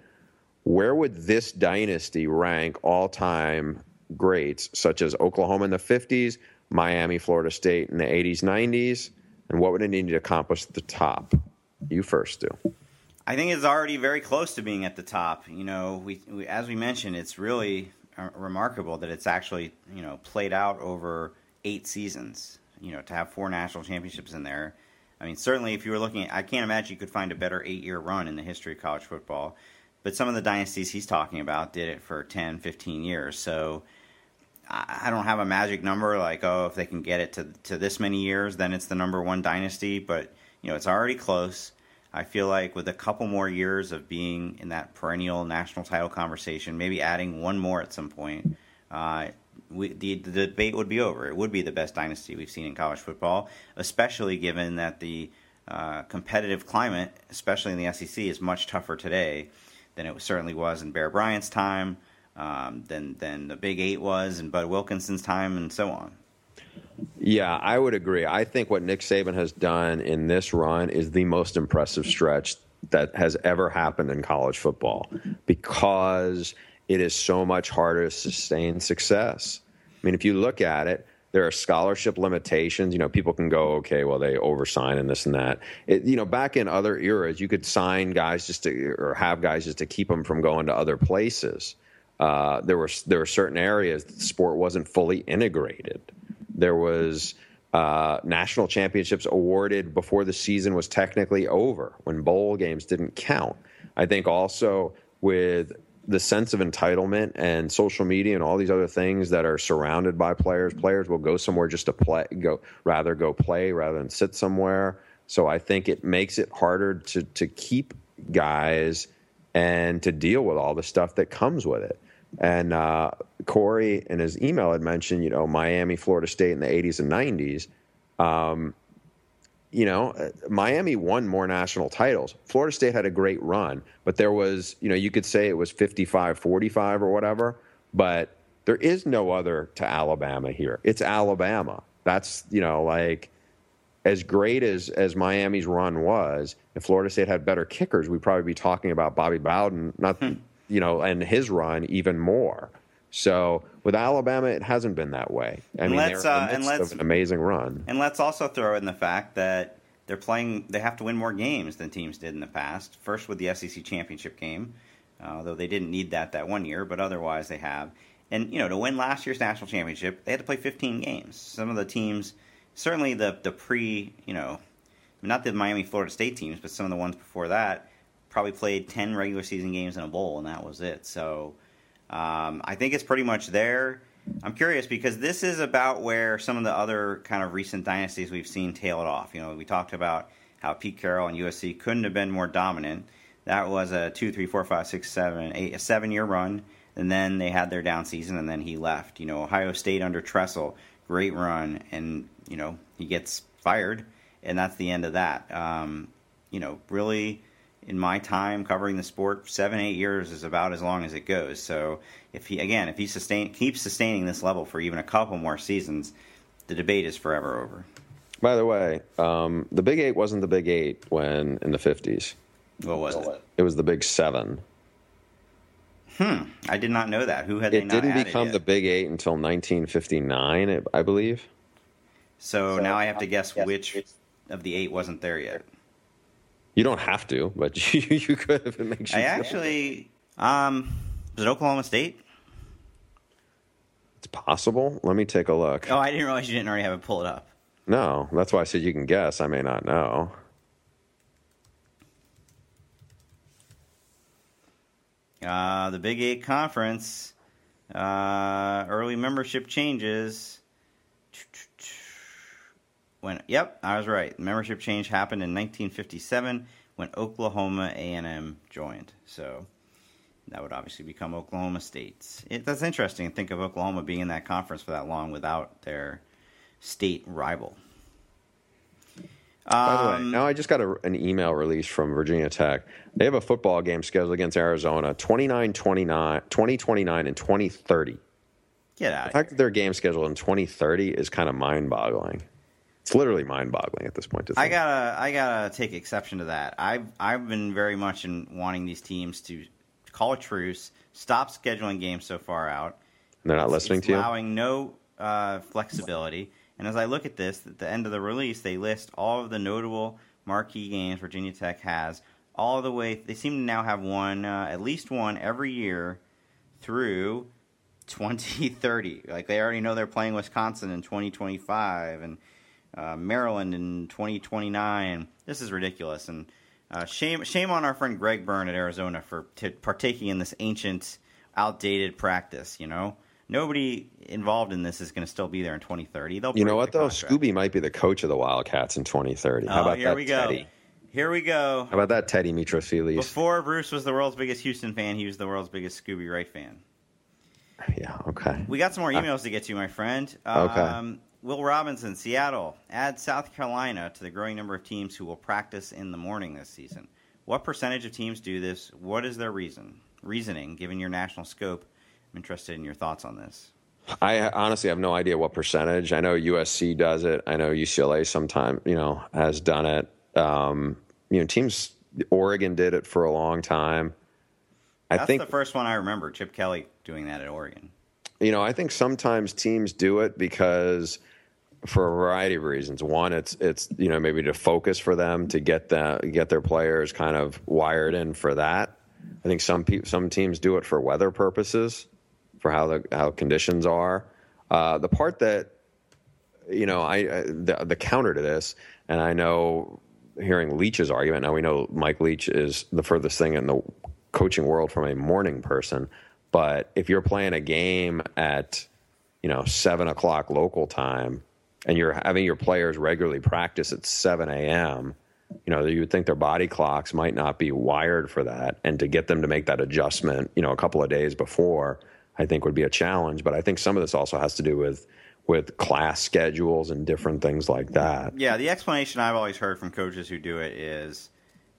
Where would this dynasty rank all time greats such as Oklahoma in the 50s, Miami, Florida State in the 80s, 90s, and what would it need to accomplish at the top? You first do. I think it's already very close to being at the top. You know, we, we as we mentioned, it's really uh, remarkable that it's actually you know played out over eight seasons. You know, to have four national championships in there. I mean, certainly if you were looking at, I can't imagine you could find a better eight year run in the history of college football. But some of the dynasties he's talking about did it for 10, 15 years. So I don't have a magic number like oh if they can get it to to this many years then it's the number one dynasty but you know it's already close. I feel like with a couple more years of being in that perennial national title conversation, maybe adding one more at some point, uh, we, the, the debate would be over. It would be the best dynasty we've seen in college football, especially given that the uh, competitive climate, especially in the SEC, is much tougher today than it certainly was in Bear Bryant's time um, than than the Big Eight was in Bud Wilkinson's time, and so on. Yeah, I would agree. I think what Nick Saban has done in this run is the most impressive stretch that has ever happened in college football because it is so much harder to sustain success. I mean, if you look at it, there are scholarship limitations. You know, people can go, okay, well, they oversign and this and that. It, you know, back in other eras, you could sign guys just to, or have guys just to keep them from going to other places. Uh, there were there were certain areas that the sport wasn't fully integrated. There was uh, national championships awarded before the season was technically over, when bowl games didn't count. I think also with the sense of entitlement and social media and all these other things that are surrounded by players. Players will go somewhere just to play, go rather go play rather than sit somewhere. So I think it makes it harder to to keep guys and to deal with all the stuff that comes with it. And uh, Corey in his email had mentioned, you know, Miami, Florida State in the 80s and 90s. Um, you know, uh, Miami won more national titles. Florida State had a great run, but there was, you know, you could say it was 55 45 or whatever, but there is no other to Alabama here. It's Alabama. That's, you know, like as great as, as Miami's run was, if Florida State had better kickers, we'd probably be talking about Bobby Bowden, not, hmm. You know, and his run even more. So with Alabama, it hasn't been that way. I and mean, let's, they're in the uh, midst uh, of an amazing run. And let's also throw in the fact that they're playing. They have to win more games than teams did in the past. First with the SEC championship game, uh, though they didn't need that that one year, but otherwise they have. And you know, to win last year's national championship, they had to play 15 games. Some of the teams, certainly the the pre, you know, not the Miami Florida State teams, but some of the ones before that, probably played 10 regular season games in a bowl, and that was it. So um, I think it's pretty much there. I'm curious because this is about where some of the other kind of recent dynasties we've seen tailed off. You know, we talked about how Pete Carroll and USC couldn't have been more dominant. That was a two, three, four, five, six, seven, eight, a seven year run, and then they had their down season, and then he left. You know, Ohio State under Tressel, great run, and you know he gets fired, and that's the end of that. Um, you know, really in my time covering the sport, seven eight years is about as long as it goes. So if he again if he sustain keeps sustaining this level for even a couple more seasons, the debate is forever over. By the way, um, the Big Eight wasn't the Big Eight when in the fifties. What was it? It was the Big Seven. Hmm. I did not know that. Who had it didn't become yet? the Big Eight until 1959, I believe. So, so now I have to guess which of the eight wasn't there yet. You don't have to, but you, you could if it makes you. I actually, um, is it Oklahoma State? It's possible. Let me take a look. Oh, I didn't realize you didn't already have it pulled up. No, that's why I said you can guess. I may not know. Uh, the Big Eight Conference, uh, early membership changes when yep, I was right. Membership change happened in 1957 when Oklahoma A&M joined. So that would obviously become Oklahoma State. It, that's interesting. Think of Oklahoma being in that conference for that long without their state rival. By the way, um, now I just got a, an email release from Virginia Tech. They have a football game scheduled against Arizona 29, 29, 2029, and 2030. Get out The fact that their game scheduled in 2030 is kind of mind boggling. It's literally mind-boggling at this point. I gotta, I gotta take exception to that. I've, I've been very much in wanting these teams to call a truce, stop scheduling games so far out. And they're not it's, listening it's to you, allowing no uh, flexibility. And as I look at this, at the end of the release, they list all of the notable marquee games Virginia Tech has, all the way. They seem to now have one, uh, at least one every year through 2030. Like they already know they're playing Wisconsin in 2025, and uh, Maryland in 2029. This is ridiculous, and uh, shame shame on our friend Greg Byrne at Arizona for t- partaking in this ancient, outdated practice. You know, nobody involved in this is going to still be there in 2030. They'll you know what though? Contract. Scooby might be the coach of the Wildcats in 2030. How oh, about here that, we go. Teddy? Here we go. How about that, Teddy Mitrosilis? Before Bruce was the world's biggest Houston fan, he was the world's biggest Scooby Wright fan. Yeah. Okay. We got some more emails uh, to get to, my friend. Okay. Will Robinson, Seattle, add South Carolina to the growing number of teams who will practice in the morning this season. What percentage of teams do this? What is their reason? Reasoning, given your national scope. I'm interested in your thoughts on this. I honestly have no idea what percentage. I know USC does it. I know UCLA sometime, you know, has done it. Um, you know, teams. Oregon did it for a long time. I That's think the first one I remember. Chip Kelly doing that at Oregon. You know, I think sometimes teams do it because for a variety of reasons. One, it's it's you know maybe to focus for them to get the get their players kind of wired in for that. I think some pe- some teams do it for weather purposes, for how the how conditions are. Uh, the part that you know, I, I the, the counter to this, and I know hearing Leach's argument. Now we know Mike Leach is the furthest thing in the coaching world from a morning person, but if you're playing a game at you know seven o'clock local time, and you're having your players regularly practice at seven a.m. You know, you would think their body clocks might not be wired for that, and to get them to make that adjustment, you know, a couple of days before, I think would be a challenge. But I think some of this also has to do with with class schedules and different things like that. Yeah, the explanation I've always heard from coaches who do it is,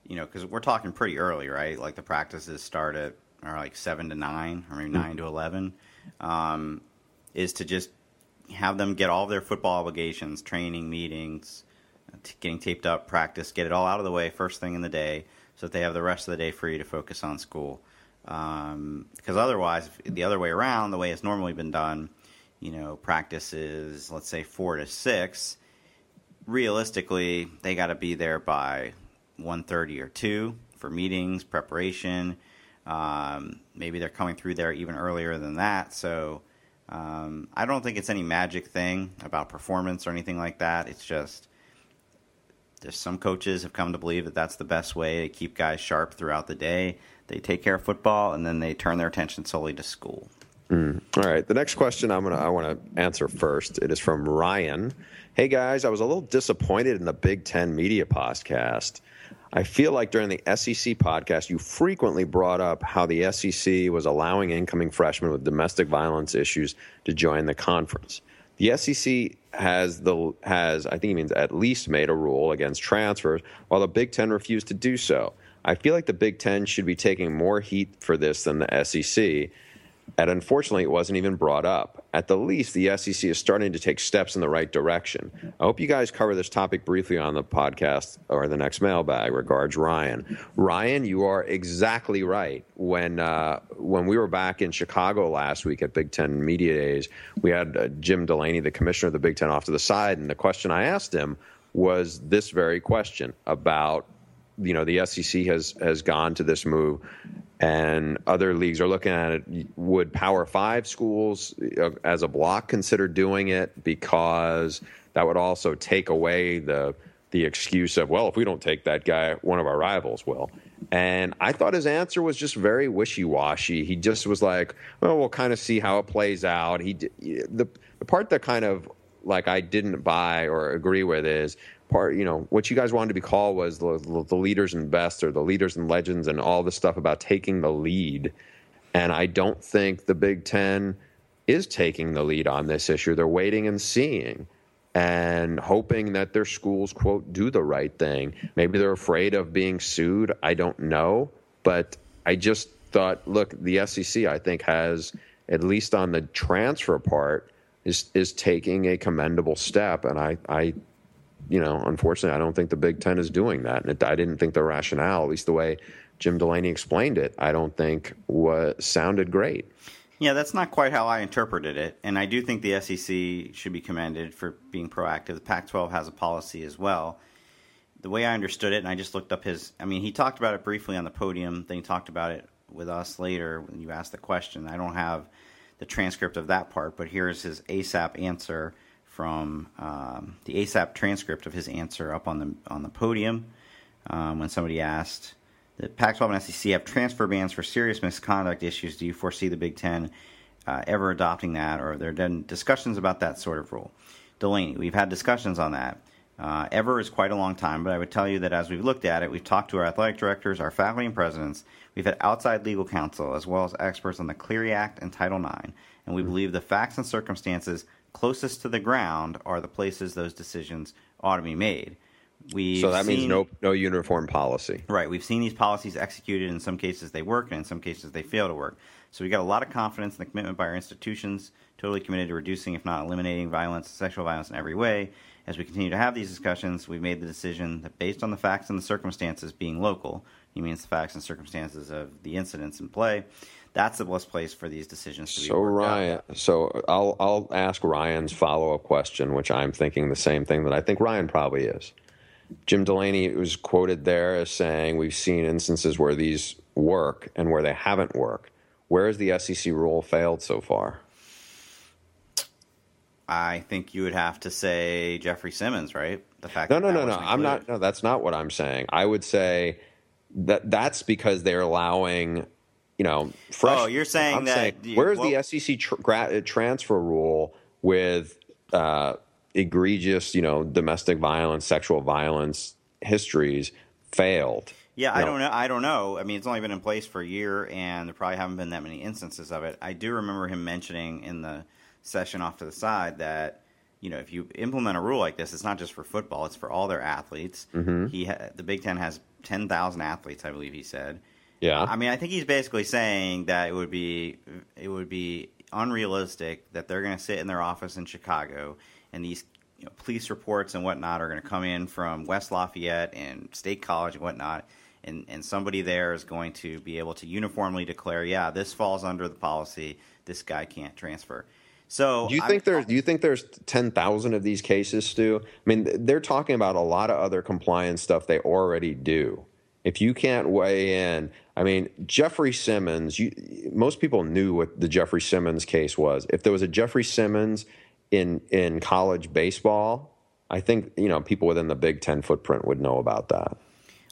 you know, because we're talking pretty early, right? Like the practices start at are like seven to nine, or maybe nine to eleven. Um, is to just have them get all their football obligations, training, meetings, t- getting taped up, practice, get it all out of the way first thing in the day, so that they have the rest of the day free to focus on school. Because um, otherwise, the other way around, the way it's normally been done you know, practice is, let's say four to six, realistically, they got to be there by 1.30 or 2 for meetings, preparation. Um, maybe they're coming through there even earlier than that. So um, I don't think it's any magic thing about performance or anything like that. It's just there's some coaches have come to believe that that's the best way to keep guys sharp throughout the day. They take care of football and then they turn their attention solely to school. Mm. All right. The next question I'm gonna I want to answer first. It is from Ryan. Hey guys, I was a little disappointed in the Big Ten Media Podcast. I feel like during the SEC podcast, you frequently brought up how the SEC was allowing incoming freshmen with domestic violence issues to join the conference. The SEC has the has I think he means at least made a rule against transfers, while the Big Ten refused to do so. I feel like the Big Ten should be taking more heat for this than the SEC and unfortunately, it wasn't even brought up. At the least, the SEC is starting to take steps in the right direction. I hope you guys cover this topic briefly on the podcast or the next mailbag. Regards, Ryan. Ryan, you are exactly right. When uh, when we were back in Chicago last week at Big Ten Media Days, we had uh, Jim Delaney, the commissioner of the Big Ten, off to the side, and the question I asked him was this very question about you know the SEC has has gone to this move and other leagues are looking at it. Would Power Five schools, uh, as a block, consider doing it because that would also take away the the excuse of well, if we don't take that guy, one of our rivals will. And I thought his answer was just very wishy washy. He just was like, well, we'll kind of see how it plays out. He the the part that kind of like I didn't buy or agree with is part, you know, what you guys wanted to be called was the, the leaders and best or the leaders and legends and all the stuff about taking the lead. And I don't think the Big Ten is taking the lead on this issue. They're waiting and seeing and hoping that their schools, quote, do the right thing. Maybe they're afraid of being sued. I don't know. But I just thought, look, the SEC, I think, has, at least on the transfer part, is, is taking a commendable step. And I, I you know, unfortunately, I don't think the Big Ten is doing that. And it, I didn't think the rationale, at least the way Jim Delaney explained it, I don't think was sounded great. Yeah, that's not quite how I interpreted it. And I do think the SEC should be commended for being proactive. The Pac 12 has a policy as well. The way I understood it, and I just looked up his, I mean, he talked about it briefly on the podium, then he talked about it with us later when you asked the question. I don't have the transcript of that part, but here's his ASAP answer from um, the ASAP transcript of his answer up on the on the podium um, when somebody asked, "The Pac-12 and SEC have transfer bans for serious misconduct issues. Do you foresee the Big Ten uh, ever adopting that, or there been discussions about that sort of rule?" Delaney, we've had discussions on that. Uh, ever is quite a long time, but I would tell you that as we've looked at it, we've talked to our athletic directors, our faculty and presidents, we've had outside legal counsel, as well as experts on the Clery Act and Title IX, and we mm-hmm. believe the facts and circumstances closest to the ground are the places those decisions ought to be made. we so that seen, means no no uniform policy. Right. We've seen these policies executed. In some cases, they work, and in some cases, they fail to work. So we've got a lot of confidence in the commitment by our institutions, totally committed to reducing, if not eliminating, violence, sexual violence in every way. As we continue to have these discussions, we've made the decision that based on the facts and the circumstances being local, he means the facts and circumstances of the incidents in play, that's the best place for these decisions to be. So Ryan, out. so I'll I'll ask Ryan's follow up question, which I'm thinking the same thing that I think Ryan probably is. Jim Delaney was quoted there as saying, "We've seen instances where these work and where they haven't worked. Where has the SEC rule failed so far? I think you would have to say Jeffrey Simmons, right? The fact no, no, no, no. I'm not. No, that's not what I'm saying. I would say that that's because they're allowing, you know, fresh. Oh, you're saying I'm that. Saying, you, where's well, the SEC tra- transfer rule with uh, egregious, you know, domestic violence, sexual violence histories failed? Yeah, I don't know. I don't know. I mean, it's only been in place for a year, and there probably haven't been that many instances of it. I do remember him mentioning in the session off to the side that you know if you implement a rule like this, it's not just for football; it's for all their athletes. Mm-hmm. He ha- the Big Ten has ten thousand athletes, I believe he said. Yeah. I mean, I think he's basically saying that it would be it would be unrealistic that they're going to sit in their office in Chicago and these you know, police reports and whatnot are going to come in from West Lafayette and State College and whatnot and, and somebody there is going to be able to uniformly declare, yeah, this falls under the policy. This guy can't transfer. So do you think there's do you think there's ten thousand of these cases, Stew? I mean, they're talking about a lot of other compliance stuff they already do. If you can't weigh in, I mean, Jeffrey Simmons. You, most people knew what the Jeffrey Simmons case was. If there was a Jeffrey Simmons in in college baseball, I think you know people within the Big Ten footprint would know about that.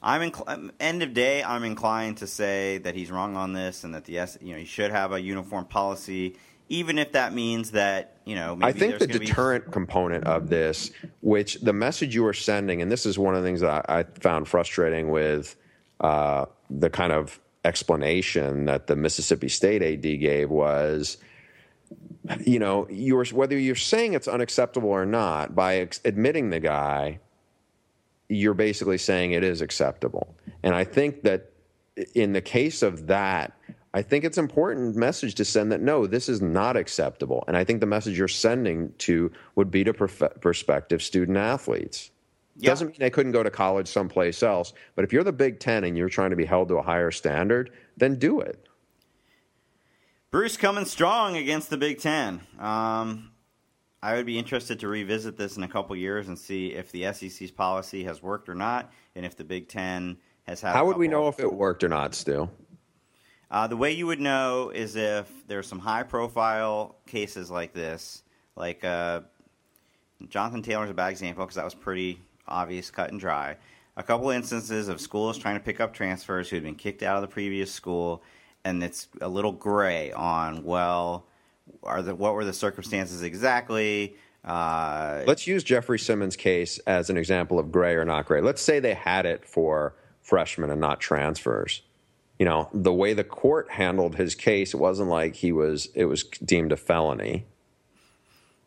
I'm um, end of day. I'm inclined to say that he's wrong on this, and that the you know he should have a uniform policy, even if that means that you know. I think the deterrent be... component of this, which the message you are sending, and this is one of the things that I, I found frustrating with uh, the kind of explanation that the Mississippi State AD gave was you know, you're whether you're saying it's unacceptable or not by ex- admitting the guy, you're basically saying it is acceptable. And I think that in the case of that, I think it's important message to send that no, this is not acceptable. And I think the message you're sending to would be to prof- prospective student athletes. Yeah. Doesn't mean they couldn't go to college someplace else, but if you're the Big Ten and you're trying to be held to a higher standard, then do it. Bruce coming strong against the Big Ten. Um, I would be interested to revisit this in a couple years and see if the SEC's policy has worked or not, and if the Big Ten has had. How would we know if it worked or not, Stew? Uh, the way you would know is if there's some high-profile cases like this, like uh, Jonathan Taylor's a bad example because that was pretty obvious, cut and dry. A couple instances of schools trying to pick up transfers who had been kicked out of the previous school, and it's a little gray on well are the what were the circumstances exactly? Uh, Let's use Jeffrey Simmons' case as an example of gray or not gray. Let's say they had it for freshmen and not transfers. You know, the way the court handled his case, it wasn't like he was it was deemed a felony.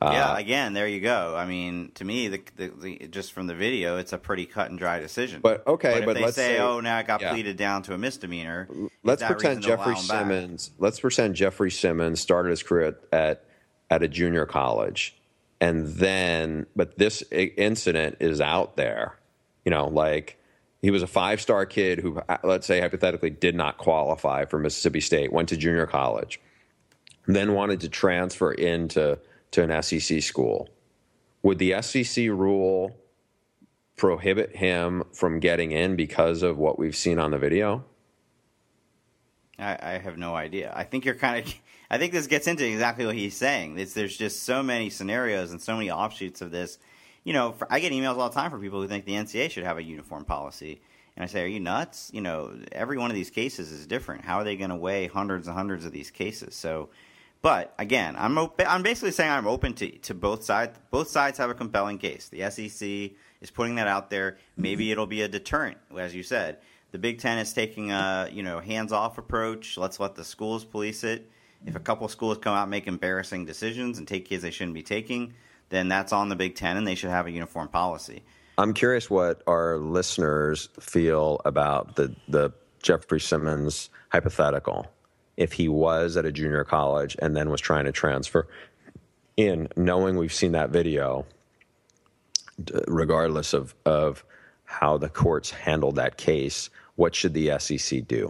Uh, yeah, again, there you go. I mean, to me, the, the, the, just from the video, it's a pretty cut and dry decision. But okay, but, but they let's say, say, "Oh, now it got yeah. pleaded down to a misdemeanor." Let's pretend Jeffrey Simmons. Let's pretend Jeffrey Simmons started his career at, at at a junior college, and then, but this incident is out there. You know, like he was a five star kid who, uh, let's say, hypothetically, did not qualify for Mississippi State, went to junior college, then wanted to transfer into to an SEC school, would the SEC rule prohibit him from getting in because of what we've seen on the video? I, I have no idea. I think you're kind of. I think this gets into exactly what he's saying. It's, there's just so many scenarios and so many offshoots of this. You know, for, I get emails all the time from people who think the NCAA should have a uniform policy. And I say, Are you nuts? You know, every one of these cases is different. How are they going to weigh hundreds and hundreds of these cases? So but again, I'm op- I'm basically saying I'm open to, to both sides. Both sides have a compelling case. The SEC is putting that out there. Maybe it'll be a deterrent, as you said. The Big Ten is taking a you know hands off approach. Let's let the schools police it. If a couple schools come out and make embarrassing decisions and take kids they shouldn't be taking, then that's on the Big Ten, and they should have a uniform policy. I'm curious what our listeners feel about the the Jeffrey Simmons hypothetical if he was at a junior college and then was trying to transfer in, knowing we've seen that video, regardless of, of how the courts handled that case, what should the SEC do?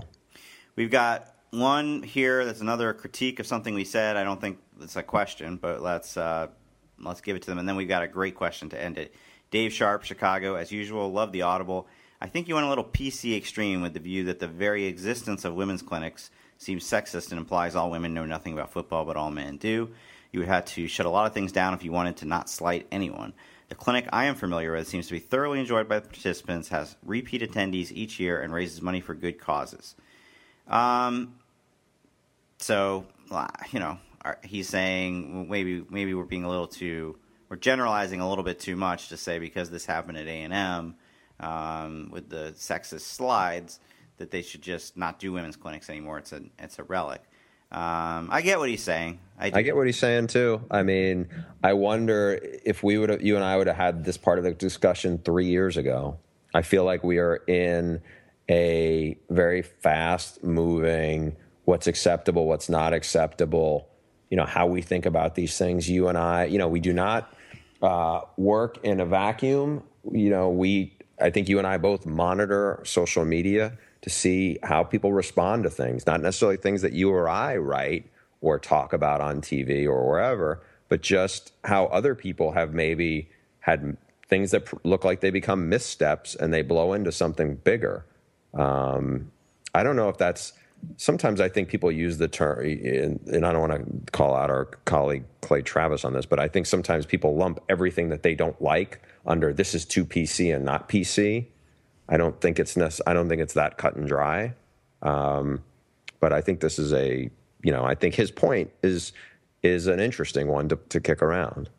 We've got one here that's another critique of something we said. I don't think it's a question, but let's uh, let's give it to them. And then we've got a great question to end it. Dave Sharp, Chicago, as usual. Love the audible. I think you went a little PC extreme with the view that the very existence of women's clinics seems sexist and implies all women know nothing about football, but all men do. You would have to shut a lot of things down if you wanted to not slight anyone. The clinic I am familiar with seems to be thoroughly enjoyed by the participants, has repeat attendees each year, and raises money for good causes. Um, so, you know, he's saying maybe maybe we're being a little too we're generalizing a little bit too much to say because this happened at A and M um, with the sexist slides that they should just not do women's clinics anymore. It's a it's a relic. Um, I get what he's saying. I, I, get what he's saying too. I mean, I wonder if we would, you and I would have had this part of the discussion three years ago. I feel like we are in a very fast moving, what's acceptable, what's not acceptable. You know how we think about these things. You and I, you know, we do not uh, work in a vacuum. You know, we. I think you and I both monitor social media to see how people respond to things, not necessarily things that you or I write or talk about on TV or wherever, but just how other people have maybe had things that look like they become missteps and they blow into something bigger. Um, I don't know if that's sometimes I think people use the term, and I don't want to call out our colleague Clay Travis on this, but I think sometimes people lump everything that they don't like under this is too PC and not PC. I don't think it's nec- I don't think it's that cut and dry. Um, but I think this is a you know I think his point is is an interesting one to, to kick around.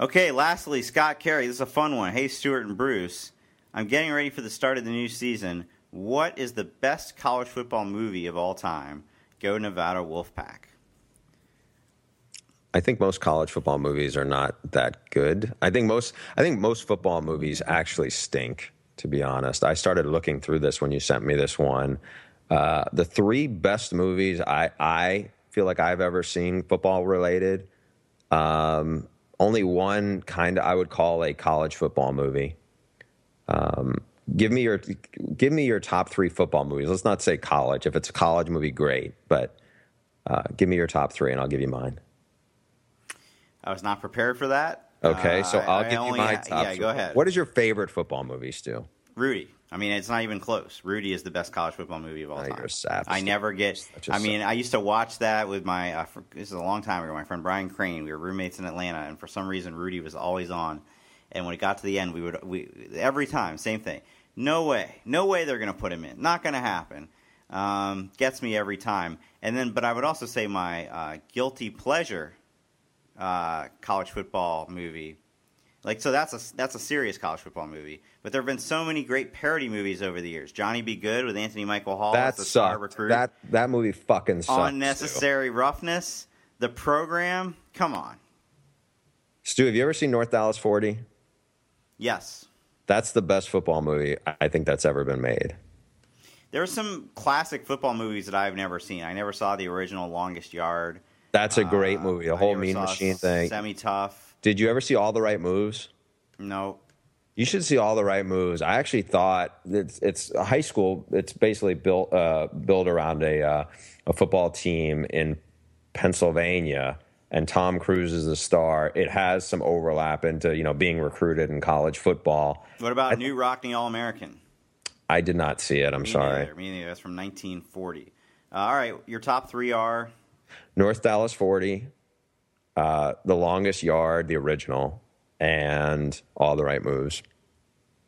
Okay, lastly, Scott Carey. This is a fun one. Hey, Stewart and Bruce. I'm getting ready for the start of the new season. What is the best college football movie of all time? Go Nevada Wolfpack. I think most college football movies are not that good. I think most I think most football movies actually stink to be honest. I started looking through this when you sent me this one. Uh, the three best movies I, I feel like I've ever seen football related. Um, only one kind of I would call a college football movie. Um, give me your give me your top three football movies. Let's not say college. If it's a college movie, great, but uh, give me your top three, and I'll give you mine. I was not prepared for that. Okay, so uh, I'll I give you my top. Yeah, go ahead. What is your favorite football movie, Stew? Rudy. I mean, it's not even close. Rudy is the best college football movie of all oh, time. You're a sap. I never get. I mean, I used to watch that with my. Uh, this is a long time ago. My friend Brian Crane. We were roommates in Atlanta, and for some reason, Rudy was always on. And when it got to the end, we would we every time same thing. No way, no way they're going to put him in. Not going to happen. Um, gets me every time. And then, but I would also say my uh, guilty pleasure uh, college football movie. Like so, that's a that's a serious college football movie. But there have been so many great parody movies over the years. Johnny Be Good with Anthony Michael Hall that the star recruit. That that movie fucking sucks. Unnecessary Stew. roughness. The program. Come on. Stew, have you ever seen North Dallas Forty? Yes. That's the best football movie I think that's ever been made. There are some classic football movies that I've never seen. I never saw the original Longest Yard. That's a great uh, movie. The whole Mean Machine thing. Semi tough. Did you ever see All the Right Moves? No. You should see All the Right Moves. I actually thought it's it's a high school. It's basically built uh, built around a uh, a football team in Pennsylvania, and Tom Cruise is the star. It has some overlap into you know being recruited in college football. What about Knute Rockne All American? I did not see it. I'm Me sorry. Neither. Me neither. That's from 1940. Uh, all right, your top three are North Dallas 40, uh, The Longest Yard, the original, and All the Right Moves.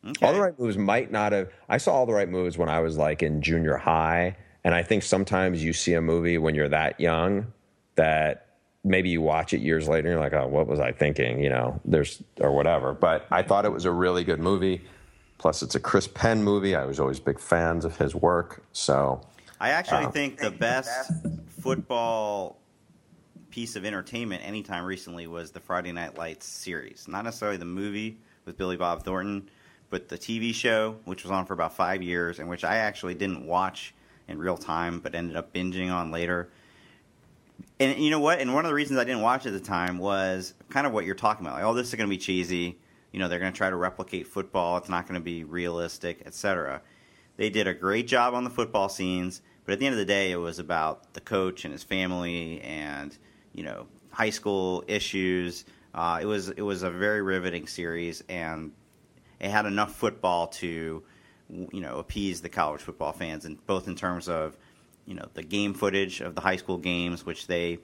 Okay. All the Right Moves might not have. I saw All the Right Moves when I was like in junior high. And I think sometimes you see a movie when you're that young that maybe you watch it years later and you're like, oh, what was I thinking? You know, there's, or whatever. But I thought it was a really good movie. Plus, it's a Chris Penn movie. I was always big fans of his work. So I actually uh, think the best football piece of entertainment anytime recently was the Friday Night Lights series. Not necessarily the movie with Billy Bob Thornton, but the TV show, which was on for about five years, and which I actually didn't watch in real time, but ended up binging on later. And you know what? And one of the reasons I didn't watch at the time was kind of what you're talking about. Like, oh, this is going to be cheesy. You know, they're going to try to replicate football. It's not going to be realistic, etc. They did a great job on the football scenes but at the end of the day, it was about the coach and his family, and you know, high school issues. Uh, it was it was a very riveting series, and it had enough football to you know appease the college football fans, and both in terms of you know the game footage of the high school games, which they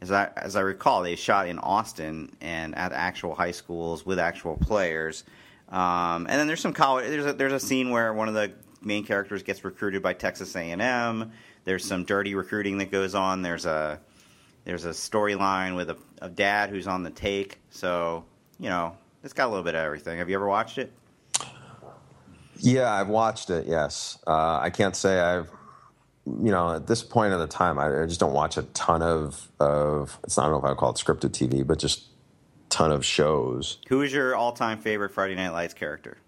as I as I recall, they shot in Austin and at actual high schools with actual players. Um, and then there's some college. There's a, there's a scene where one of the main characters gets recruited by Texas A&M. There's some dirty recruiting that goes on. There's a there's a storyline with a, a dad who's on the take. So you know, it's got a little bit of everything. Have you ever watched it? Yeah, I've watched it. Yes, uh, I can't say I've. You know, at this point in the time, I, I just don't watch a ton of of. It's not, I don't know if I call it scripted TV, but just ton of shows. Who is your all time favorite Friday Night Lights character?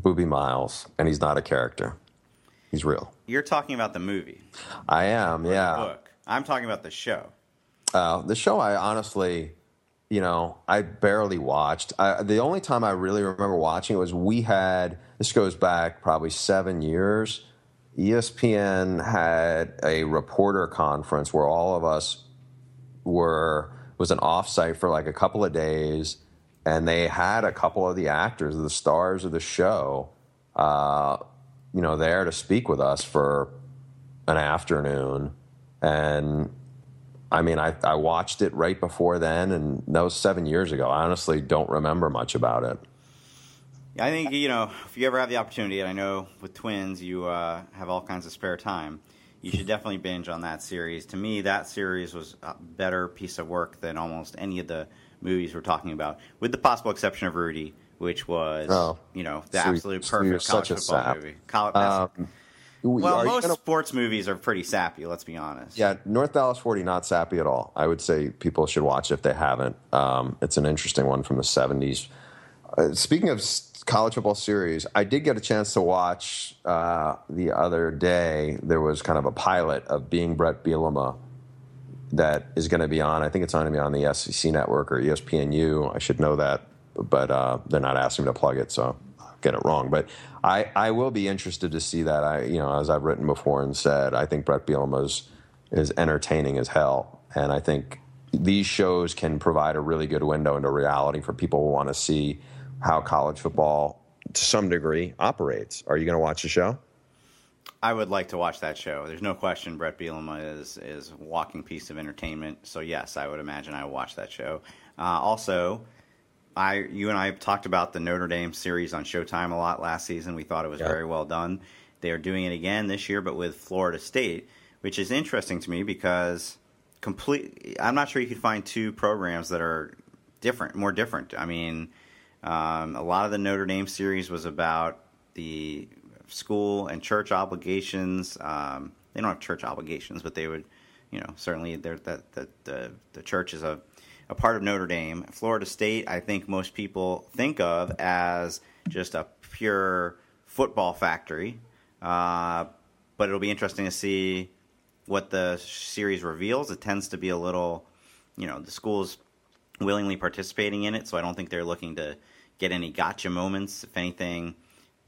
Boobie Miles, and he's not a character. He's real. You're talking about the movie. I am, yeah. book. I'm talking about the show. Uh, the show, I honestly, you know, I barely watched. I, the only time I really remember watching it was we had. This goes back probably seven years. ESPN had a reporter conference where all of us were was an offsite for like a couple of days, and they had a couple of the actors, the stars of the show, uh, you know, there to speak with us for an afternoon, and I mean, I, I watched it right before then, and that was seven years ago. I honestly don't remember much about it. Yeah, I think you know if you ever have the opportunity, and I know with twins you uh, have all kinds of spare time, you should definitely binge on that series. To me, that series was a better piece of work than almost any of the movies we're talking about, with the possible exception of Rudy, which was Oh. you know the So absolute so perfect college football sap. movie. College, Um, well, most gonna- sports movies are pretty sappy. Let's be honest. Yeah, North Dallas 40, not sappy at all. I would say people should watch it if they haven't. Um, it's an interesting one from the 70s. Uh, speaking of college football series, I did get a chance to watch uh, the other day. There was kind of a pilot of Being Brett Bielema that is going to be on. I think it's going to be on the SEC network or ESPNU. I should know that, but uh, they're not asking me to plug it, so I'll get it wrong. But I, I will be interested to see that. I, you know, as I've written before and said, I think Brett Bielema is, is entertaining as hell, and I think these shows can provide a really good window into reality for people who want to see how college football, to some degree, operates. Are you going to watch the show? I would like to watch that show. There's no question Brett Bielema is is walking piece of entertainment. So yes, I would imagine I would watch that show. Uh, also, I you and I have talked about the Notre Dame series on Showtime a lot last season. We thought it was very well done. They are doing it again this year, but with Florida State, which is interesting to me because complete. I'm not sure you could find two programs that are different, more different. I mean, um, a lot of the Notre Dame series was about the school and church obligations. Um, they don't have church obligations, but they would, you know, certainly that the, the the church is a a part of Notre Dame. Florida State, I think most people think of as just a pure football factory. Uh, but it'll be interesting to see what the series reveals. It tends to be a little, you know, the schools willingly participating in it, so I don't think they're looking to get any gotcha moments. If anything,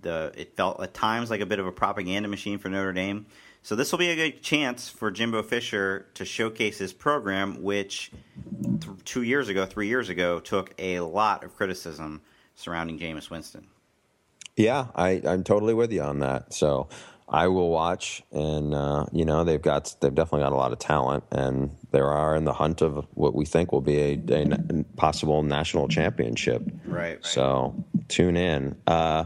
the it felt at times like a bit of a propaganda machine for Notre Dame. So this will be a good chance for Jimbo Fisher to showcase his program, which th- two years ago, three years ago, took a lot of criticism surrounding Jameis Winston. Yeah, I, I'm totally with you on that. So I will watch, and uh, you know they've got they've definitely got a lot of talent, and they are in the hunt of what we think will be a possible national championship. Right. right. So tune in. Uh,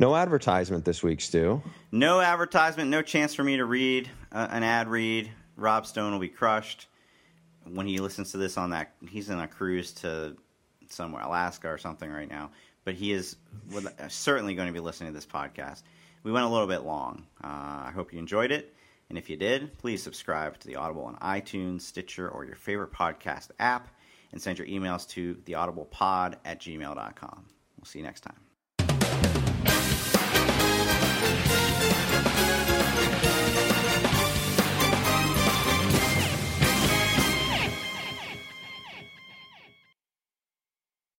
no advertisement this week, Stew. No advertisement, no chance for me to read uh, an ad read. Rob Stone will be crushed when he listens to this on that. He's in a cruise to somewhere, Alaska or something right now. But he is would- certainly going to be listening to this podcast. We went a little bit long. Uh, I hope you enjoyed it. And if you did, please subscribe to the Audible on iTunes, Stitcher, or your favorite podcast app, and send your emails to theaudiblepod at gmail.com. We'll see you next time.